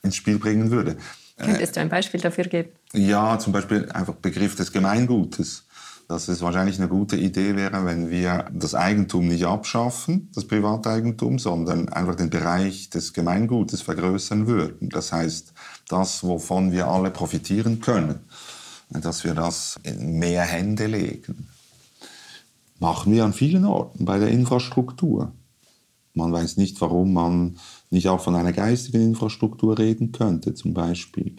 ins Spiel bringen würde. Könntest du ein Beispiel dafür geben? Ja, zum Beispiel einfach Begriff des Gemeingutes. Dass es wahrscheinlich eine gute Idee wäre, wenn wir das Eigentum nicht abschaffen, das Privateigentum, sondern einfach den Bereich des Gemeingutes vergrößern würden. Das heißt, das, wovon wir alle profitieren können, dass wir das in mehr Hände legen. Machen wir an vielen Orten bei der Infrastruktur. Man weiß nicht, warum man nicht auch von einer geistigen Infrastruktur reden könnte, zum Beispiel.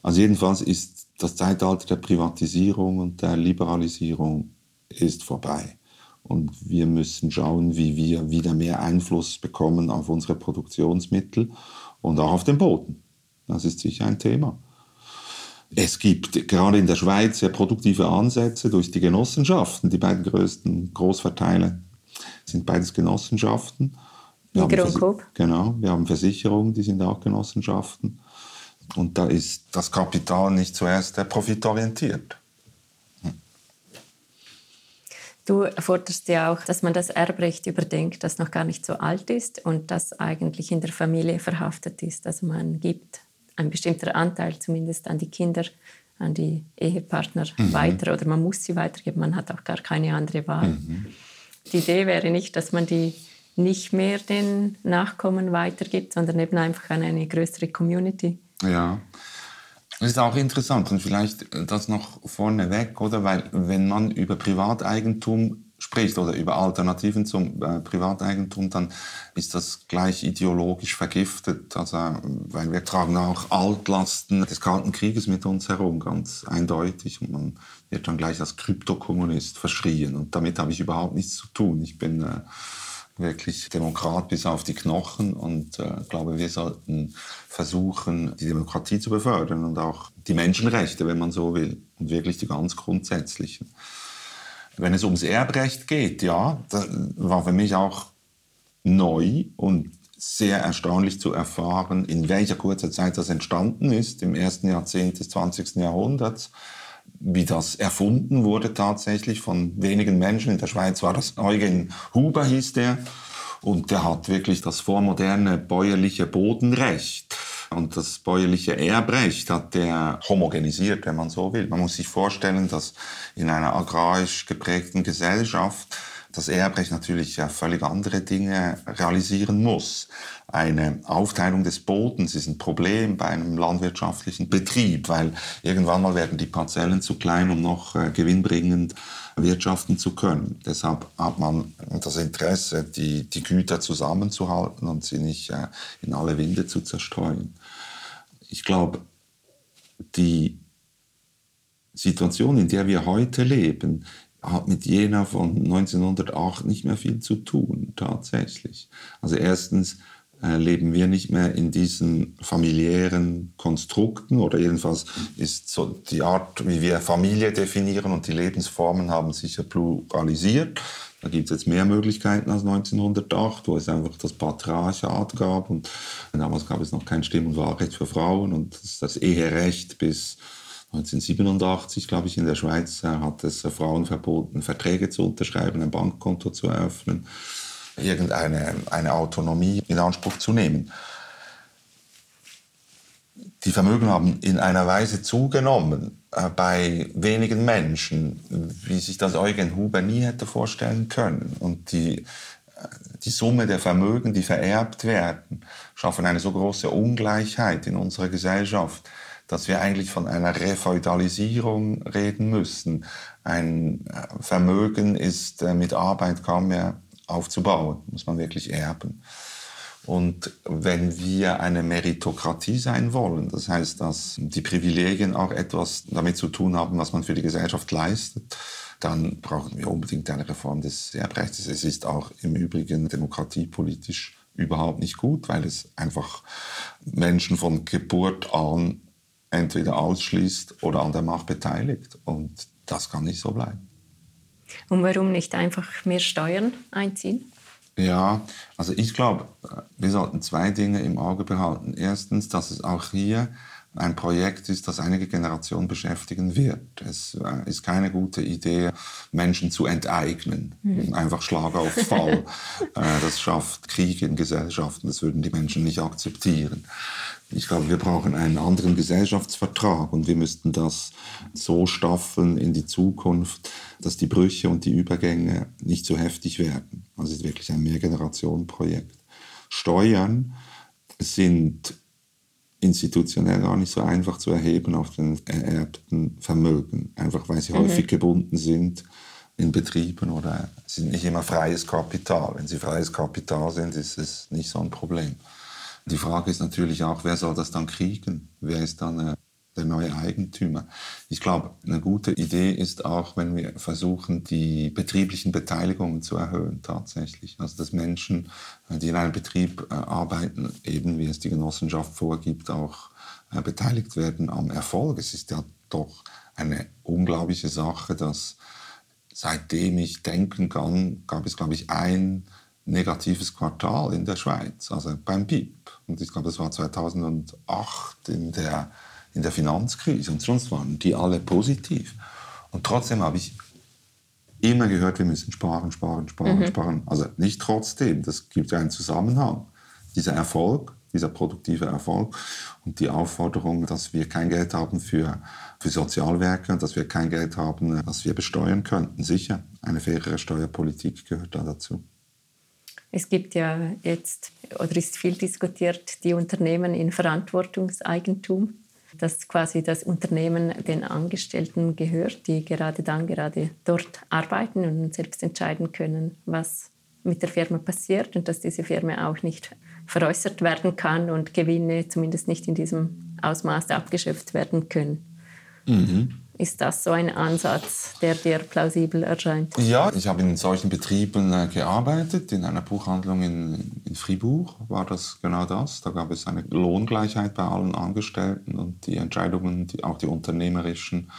Also jedenfalls ist das Zeitalter der Privatisierung und der Liberalisierung ist vorbei. Und wir müssen schauen, wie wir wieder mehr Einfluss bekommen auf unsere Produktionsmittel und auch auf den Boden. Das ist sicher ein Thema. Es gibt gerade in der Schweiz sehr produktive Ansätze durch die Genossenschaften. Die beiden größten Großverteiler sind beides Genossenschaften. Migro und Coop. Genau, wir haben Versicherungen, die sind auch Genossenschaften. Und da ist das Kapital nicht zuerst profitorientiert. Hm. Du forderst ja auch, dass man das Erbrecht überdenkt, das noch gar nicht so alt ist und das eigentlich in der Familie verhaftet ist. Also man gibt ein bestimmter Anteil zumindest an die Kinder, an die Ehepartner mhm. weiter oder man muss sie weitergeben. Man hat auch gar keine andere Wahl. Mhm. Die Idee wäre nicht, dass man die nicht mehr den Nachkommen weitergibt, sondern eben einfach an eine größere Community. Ja. Das ist auch interessant und vielleicht das noch vorneweg, oder? Weil wenn man über Privateigentum spricht oder über Alternativen zum äh, Privateigentum, dann ist das gleich ideologisch vergiftet. Also, weil wir tragen auch Altlasten des Kalten Krieges mit uns herum, ganz eindeutig. Und man wird dann gleich als Kryptokommunist verschrien. Und damit habe ich überhaupt nichts zu tun. Ich bin äh, wirklich Demokrat bis auf die Knochen und äh, glaube, wir sollten versuchen, die Demokratie zu befördern und auch die Menschenrechte, wenn man so will, und wirklich die ganz grundsätzlichen. Wenn es ums Erbrecht geht, ja, das war für mich auch neu und sehr erstaunlich zu erfahren, in welcher kurzer Zeit das entstanden ist, im ersten Jahrzehnt des 20. Jahrhunderts wie das erfunden wurde tatsächlich von wenigen Menschen. In der Schweiz war das Eugen Huber hieß der. Und der hat wirklich das vormoderne bäuerliche Bodenrecht und das bäuerliche Erbrecht hat der homogenisiert, wenn man so will. Man muss sich vorstellen, dass in einer agrarisch geprägten Gesellschaft das Erbrecht natürlich völlig andere Dinge realisieren muss. Eine Aufteilung des Bodens ist ein Problem bei einem landwirtschaftlichen Betrieb, weil irgendwann mal werden die Parzellen zu klein, um noch äh, gewinnbringend wirtschaften zu können. Deshalb hat man das Interesse, die, die Güter zusammenzuhalten und sie nicht äh, in alle Winde zu zerstreuen. Ich glaube, die Situation, in der wir heute leben, hat mit Jena von 1908 nicht mehr viel zu tun, tatsächlich. Also erstens leben wir nicht mehr in diesen familiären Konstrukten oder jedenfalls ist so die Art, wie wir Familie definieren und die Lebensformen haben sich ja pluralisiert. Da gibt es jetzt mehr Möglichkeiten als 1908, wo es einfach das Patriarchat gab und damals gab es noch kein Stimm- und Wahlrecht für Frauen und das Eherecht bis 1987, glaube ich, in der Schweiz äh, hat es Frauen verboten, Verträge zu unterschreiben, ein Bankkonto zu eröffnen, irgendeine eine Autonomie in Anspruch zu nehmen. Die Vermögen haben in einer Weise zugenommen äh, bei wenigen Menschen, wie sich das Eugen Huber nie hätte vorstellen können. Und die, äh, die Summe der Vermögen, die vererbt werden, schaffen eine so große Ungleichheit in unserer Gesellschaft, dass wir eigentlich von einer Refeudalisierung reden müssen. Ein äh, Vermögen ist äh, mit Arbeit kaum mehr aufzubauen, muss man wirklich erben. Und wenn wir eine Meritokratie sein wollen, das heißt, dass die Privilegien auch etwas damit zu tun haben, was man für die Gesellschaft leistet, dann brauchen wir unbedingt eine Reform des Erbrechts. Es ist auch im Übrigen demokratiepolitisch überhaupt nicht gut, weil es einfach Menschen von Geburt an entweder ausschließt oder an der Macht beteiligt. Und das kann nicht so bleiben. Und warum nicht einfach mehr Steuern einziehen? Ja, also ich glaube, wir sollten zwei Dinge im Auge behalten. Erstens, dass es auch hier ein Projekt ist, das einige Generationen beschäftigen wird. Es äh, ist keine gute Idee, Menschen zu enteignen. Mhm. Einfach Schlag auf Fall. [LAUGHS] Äh, das schafft Krieg in Gesellschaften. Das würden die Menschen nicht akzeptieren. Ich glaube, wir brauchen einen anderen Gesellschaftsvertrag und wir müssten das so staffeln in die Zukunft, dass die Brüche und die Übergänge nicht so heftig werden. Also es ist wirklich ein Mehrgenerationenprojekt. Steuern sind institutionell gar nicht so einfach zu erheben auf den ererbten Vermögen, einfach weil sie mhm. häufig gebunden sind in Betrieben oder sind nicht immer freies Kapital. Wenn sie freies Kapital sind, ist es nicht so ein Problem. Die Frage ist natürlich auch, wer soll das dann kriegen? Wer ist dann äh, der neue Eigentümer? Ich glaube, eine gute Idee ist auch, wenn wir versuchen, die betrieblichen Beteiligungen zu erhöhen tatsächlich. Also dass Menschen, äh, die in einem Betrieb äh, arbeiten, eben wie es die Genossenschaft vorgibt, auch beteiligt werden am Erfolg. Es ist ja doch eine unglaubliche Sache, dass seitdem ich denken kann, gab es, glaube ich, ein negatives Quartal in der Schweiz, also beim BIP. Und ich glaube, das war 2008 in der, in der Finanzkrise. Und sonst waren die alle positiv. Und trotzdem habe ich immer gehört, wir müssen sparen, sparen, sparen, mhm. sparen. Also nicht trotzdem, das gibt ja einen Zusammenhang. Dieser Erfolg, dieser produktive Erfolg und die Aufforderung, dass wir kein Geld haben für, für Sozialwerke und dass wir kein Geld haben, das wir besteuern könnten. Sicher, eine faire Steuerpolitik gehört da dazu. Es gibt ja jetzt, oder ist viel diskutiert, die Unternehmen in Verantwortungseigentum, dass quasi das Unternehmen den Angestellten gehört, die gerade dann gerade dort arbeiten und selbst entscheiden können, was mit der Firma passiert und dass diese Firma auch nicht veräußert werden kann und Gewinne zumindest nicht in diesem Ausmaß abgeschöpft werden können. Mhm. Ist das so ein Ansatz, der dir plausibel erscheint? Ja, ich habe in solchen Betrieben äh, gearbeitet. In einer Buchhandlung in, in Fribourg war das genau das. Da gab es eine Lohngleichheit bei allen Angestellten und die Entscheidungen, die, auch die unternehmerischen,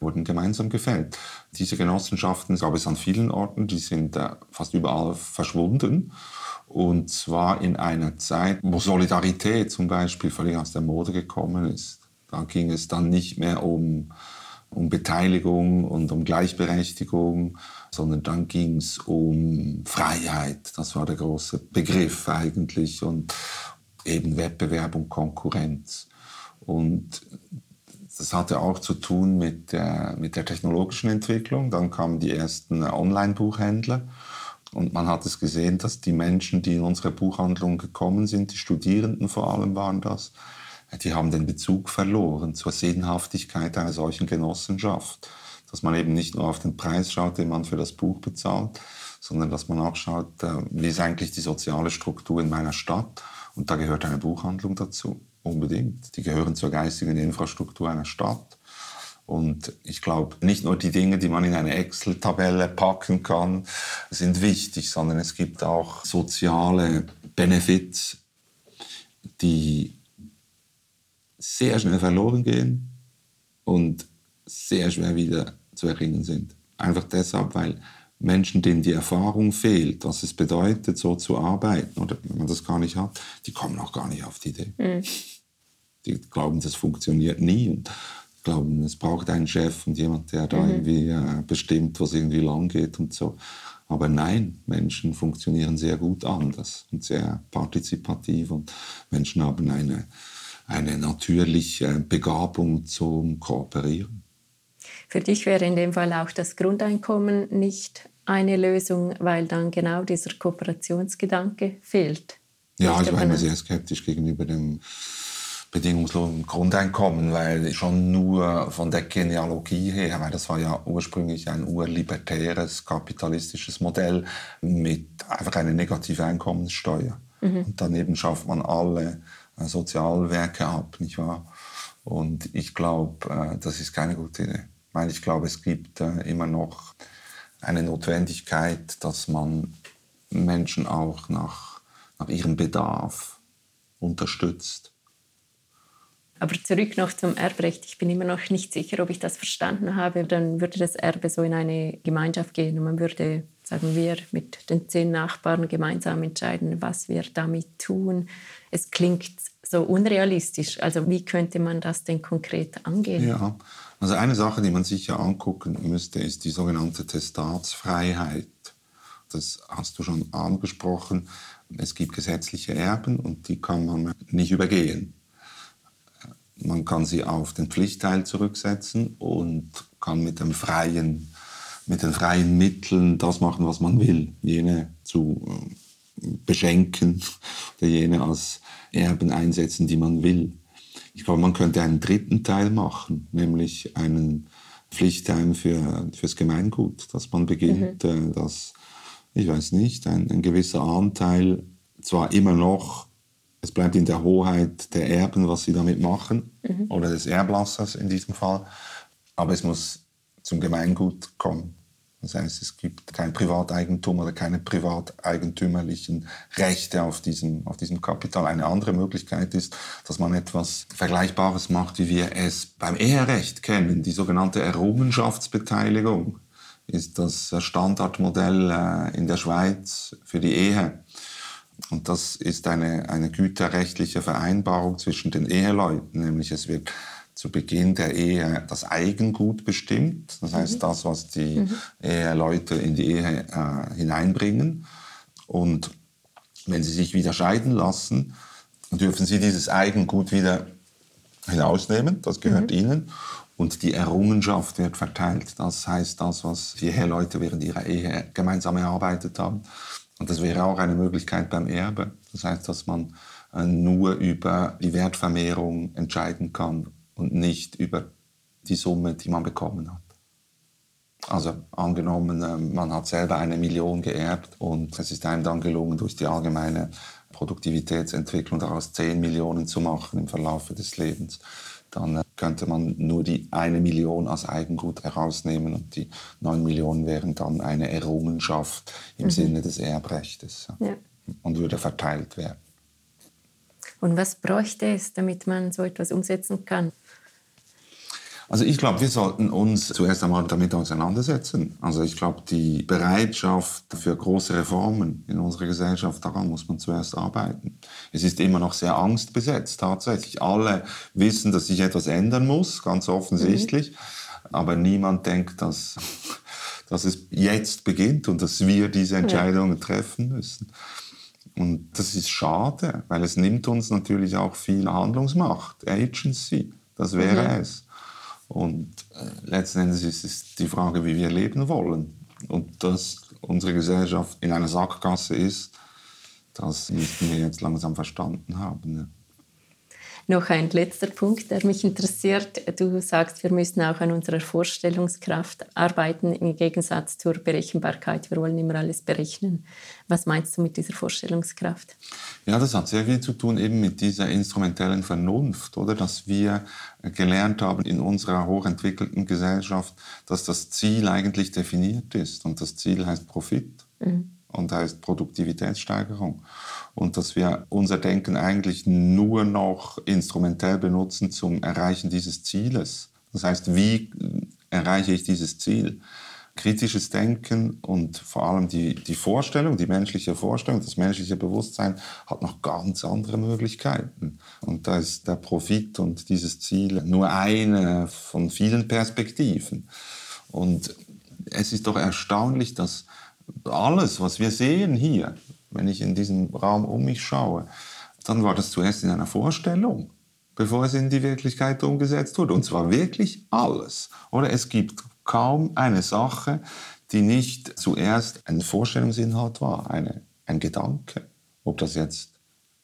wurden gemeinsam gefällt. Diese Genossenschaften gab es an vielen Orten, die sind äh, fast überall verschwunden. Und zwar in einer Zeit, wo Solidarität zum Beispiel völlig aus der Mode gekommen ist. Da ging es dann nicht mehr um um Beteiligung und um Gleichberechtigung, sondern dann ging es um Freiheit. Das war der große Begriff eigentlich und eben Wettbewerb und Konkurrenz. Und das hatte auch zu tun mit der, mit der technologischen Entwicklung. Dann kamen die ersten Online-Buchhändler. Und man hat es gesehen, dass die Menschen, die in unsere Buchhandlung gekommen sind, die Studierenden vor allem waren das, die haben den Bezug verloren zur Sinnhaftigkeit einer solchen Genossenschaft. Dass man eben nicht nur auf den Preis schaut, den man für das Buch bezahlt, sondern dass man auch schaut, äh, wie ist eigentlich die soziale Struktur in meiner Stadt. Und da gehört eine Buchhandlung dazu, unbedingt. Die gehören zur geistigen Infrastruktur einer Stadt. Und ich glaube, nicht nur die Dinge, die man in eine Excel-Tabelle packen kann, sind wichtig, sondern es gibt auch soziale Benefits, die sehr schnell verloren gehen und sehr schwer wieder zu erringen sind. Einfach deshalb, weil Menschen, denen die Erfahrung fehlt, was es bedeutet, so zu arbeiten, oder wenn man das gar nicht hat, die kommen auch gar nicht auf die Idee. Mhm. Die glauben, das funktioniert nie und glauben, es braucht einen Chef und jemand, der da mhm. irgendwie äh, bestimmt, was irgendwie lang geht und so. Aber nein, Menschen funktionieren sehr gut anders und sehr partizipativ und Menschen haben eine eine natürliche Begabung zum Kooperieren. Für dich wäre in dem Fall auch das Grundeinkommen nicht eine Lösung, weil dann genau dieser Kooperationsgedanke fehlt. Ja, ich war immer sehr skeptisch gegenüber dem bedingungslosen Grundeinkommen, weil schon nur von der Genealogie her, weil das war ja ursprünglich ein urlibertäres kapitalistisches Modell mit einfach einer negativen Einkommenssteuer. Mhm. Und daneben schafft man alle Sozialwerke ab, nicht wahr? Und ich glaube, äh, das ist keine gute Idee. Weil ich glaube, es gibt äh, immer noch eine Notwendigkeit, dass man Menschen auch nach, nach ihrem Bedarf unterstützt. Aber zurück noch zum Erbrecht. Ich bin immer noch nicht sicher, ob ich das verstanden habe. Dann würde das Erbe so in eine Gemeinschaft gehen und man würde, sagen wir, mit den zehn Nachbarn gemeinsam entscheiden, was wir damit tun. Es klingt so unrealistisch. Also wie könnte man das denn konkret angehen? Ja, also eine Sache, die man sich ja angucken müsste, ist die sogenannte Testatsfreiheit. Das hast du schon angesprochen. Es gibt gesetzliche Erben und die kann man nicht übergehen. Man kann sie auf den Pflichtteil zurücksetzen und kann mit, dem freien, mit den freien Mitteln das machen, was man will. Jene zu beschenken oder jene als Erben einsetzen, die man will. Ich glaube, man könnte einen dritten Teil machen, nämlich einen Pflichtteil für, fürs Gemeingut, dass man beginnt, mhm. Äh, dass, ich weiß nicht, ein, ein gewisser Anteil zwar immer noch es bleibt in der Hoheit der Erben, was sie damit machen, mhm. oder des Erblassers in diesem Fall. Aber es muss zum Gemeingut kommen. Das heißt, es gibt kein Privateigentum oder keine privateigentümerlichen Rechte auf diesem, auf diesem Kapital. Eine andere Möglichkeit ist, dass man etwas Vergleichbares macht, wie wir es beim Eherecht kennen. Die sogenannte Errungenschaftsbeteiligung ist das Standardmodell äh, in der Schweiz für die Ehe. Und das ist eine, eine güterrechtliche Vereinbarung zwischen den Eheleuten, nämlich es wird zu Beginn der Ehe das Eigengut bestimmt, das heißt mhm. das, was die mhm. Eheleute in die Ehe äh, hineinbringen. Und wenn sie sich wieder scheiden lassen, dürfen sie dieses Eigengut wieder hinausnehmen, das gehört mhm. ihnen. Und die Errungenschaft wird verteilt. Das heißt, das, was die Eheleute während ihrer Ehe gemeinsam erarbeitet haben. Und das wäre auch eine Möglichkeit beim Erbe. Das heißt, dass man äh, nur über die Wertvermehrung entscheiden kann und nicht über die Summe, die man bekommen hat. Also angenommen, äh, man hat selber eine Million geerbt und es ist einem dann gelungen, durch die allgemeine Produktivitätsentwicklung daraus 10 Millionen zu machen im Verlauf des Lebens, dann äh, könnte man nur die eine Million als Eigengut herausnehmen und die 9 Millionen wären dann eine Errungenschaft im mhm. Sinne des Erbrechtes ja. und würde verteilt werden. Und was bräuchte es, damit man so etwas umsetzen kann? Also ich glaube, wir sollten uns zuerst einmal damit auseinandersetzen. Also ich glaube, die Bereitschaft für große Reformen in unserer Gesellschaft, daran muss man zuerst arbeiten. Es ist immer noch sehr angstbesetzt tatsächlich. Alle wissen, dass sich etwas ändern muss, ganz offensichtlich. Mhm. Aber niemand denkt, dass, dass es jetzt beginnt und dass wir diese Entscheidungen ja. treffen müssen. Und das ist schade, weil es nimmt uns natürlich auch viel Handlungsmacht, Agency. Das wäre mhm. es. Und äh, letzten Endes ist es die Frage, wie wir leben wollen. Und dass unsere Gesellschaft in einer Sackgasse ist, das müssten wir jetzt langsam verstanden haben. Noch ein letzter Punkt, der mich interessiert. Du sagst, wir müssen auch an unserer Vorstellungskraft arbeiten, im Gegensatz zur Berechenbarkeit. Wir wollen immer alles berechnen. Was meinst du mit dieser Vorstellungskraft? Ja, das hat sehr viel zu tun eben mit dieser instrumentellen Vernunft, oder? Dass wir gelernt haben in unserer hochentwickelten Gesellschaft, dass das Ziel eigentlich definiert ist. Und das Ziel heißt Profit. Mhm und heißt Produktivitätssteigerung. Und dass wir unser Denken eigentlich nur noch instrumentell benutzen zum Erreichen dieses Zieles. Das heißt, wie erreiche ich dieses Ziel? Kritisches Denken und vor allem die, die Vorstellung, die menschliche Vorstellung, das menschliche Bewusstsein hat noch ganz andere Möglichkeiten. Und da ist der Profit und dieses Ziel nur eine von vielen Perspektiven. Und es ist doch erstaunlich, dass alles, was wir sehen hier, wenn ich in diesem Raum um mich schaue, dann war das zuerst in einer Vorstellung, bevor es in die Wirklichkeit umgesetzt wurde. Und zwar wirklich alles. Oder es gibt kaum eine Sache, die nicht zuerst ein Vorstellungsinhalt war, eine, ein Gedanke. Ob das jetzt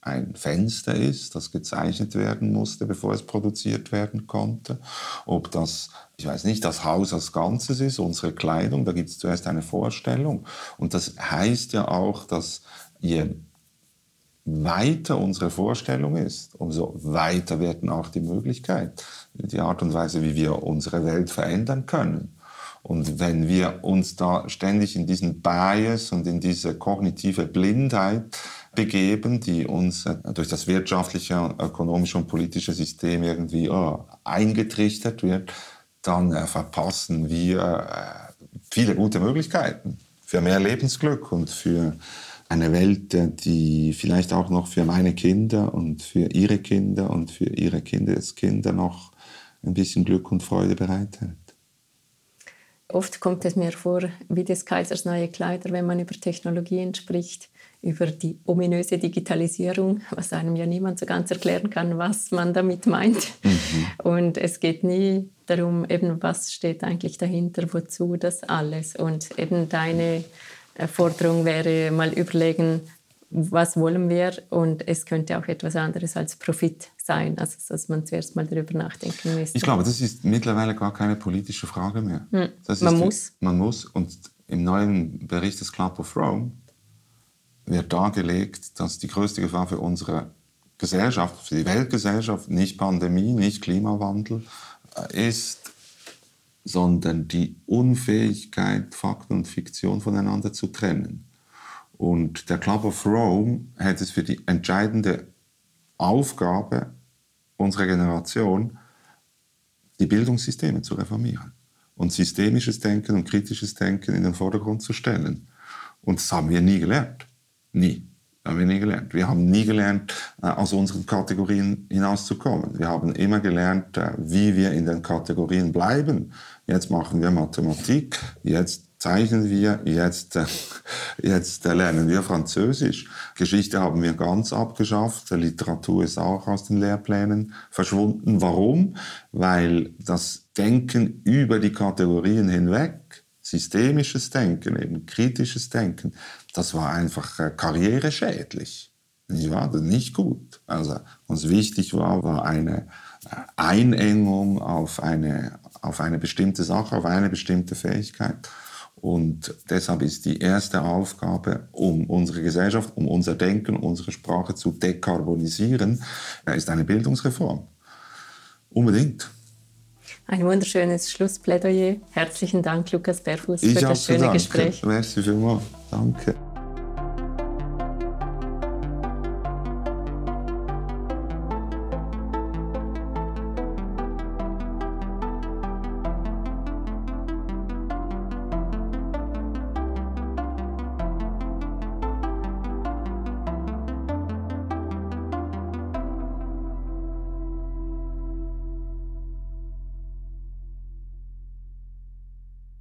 ein Fenster ist, das gezeichnet werden musste, bevor es produziert werden konnte. Ob das, ich weiß nicht, das Haus als Ganzes ist, unsere Kleidung, da gibt es zuerst eine Vorstellung. Und das heißt ja auch, dass je weiter unsere Vorstellung ist, umso weiter werden auch die Möglichkeit, die Art und Weise, wie wir unsere Welt verändern können. Und wenn wir uns da ständig in diesen Bias und in diese kognitive Blindheit begeben, die uns äh, durch das wirtschaftliche, ökonomische und politische System irgendwie oh, eingetrichtert wird, dann äh, verpassen wir äh, viele gute Möglichkeiten für mehr Lebensglück und für eine Welt, die vielleicht auch noch für meine Kinder und für ihre Kinder und für ihre Kindeskinder noch ein bisschen Glück und Freude bereithält. Oft kommt es mir vor wie des Kaisers neue Kleider, wenn man über Technologien spricht, über die ominöse Digitalisierung, was einem ja niemand so ganz erklären kann, was man damit meint. Mhm. Und es geht nie darum, eben was steht eigentlich dahinter, wozu das alles. Und eben deine Forderung wäre mal überlegen, was wollen wir und es könnte auch etwas anderes als Profit sein, also dass man zuerst mal darüber nachdenken müsste. Ich glaube, das ist mittlerweile gar keine politische Frage mehr. Hm. man muss. Man muss und im neuen Bericht des Club of Rome wird dargelegt, dass die größte Gefahr für unsere Gesellschaft, für die Weltgesellschaft, nicht Pandemie, nicht Klimawandel äh, ist, sondern die Unfähigkeit, Fakten und Fiktion voneinander zu trennen. Und der Club of Rome hält es für die entscheidende Aufgabe unserer Generation, die Bildungssysteme zu reformieren und systemisches Denken und kritisches Denken in den Vordergrund zu stellen. Und das haben wir nie gelernt. Nie. Haben wir nie gelernt. Wir haben nie gelernt, äh, aus unseren Kategorien hinauszukommen. Wir haben immer gelernt, äh, wie wir in den Kategorien bleiben. Jetzt machen wir Mathematik, jetzt zeichnen wir, jetzt, äh, [LAUGHS] jetzt lernen wir Französisch. Geschichte haben wir ganz abgeschafft, Literatur ist auch aus den Lehrplänen verschwunden. Warum? Weil das Denken über die Kategorien hinweg, systemisches Denken, eben kritisches Denken, das war einfach äh, karriereschädlich. Nicht wahr? Das nicht gut. Also, was wichtig war, war eine äh, Einengung auf eine, auf eine bestimmte Sache, auf eine bestimmte Fähigkeit. Und deshalb ist die erste Aufgabe, um unsere Gesellschaft, um unser Denken, unsere Sprache zu dekarbonisieren, ist eine Bildungsreform. Unbedingt. Ein wunderschönes Schlussplädoyer. Herzlichen Dank, Lukas Berfuß, für das schöne Gespräch. Merci vielmals. Danke.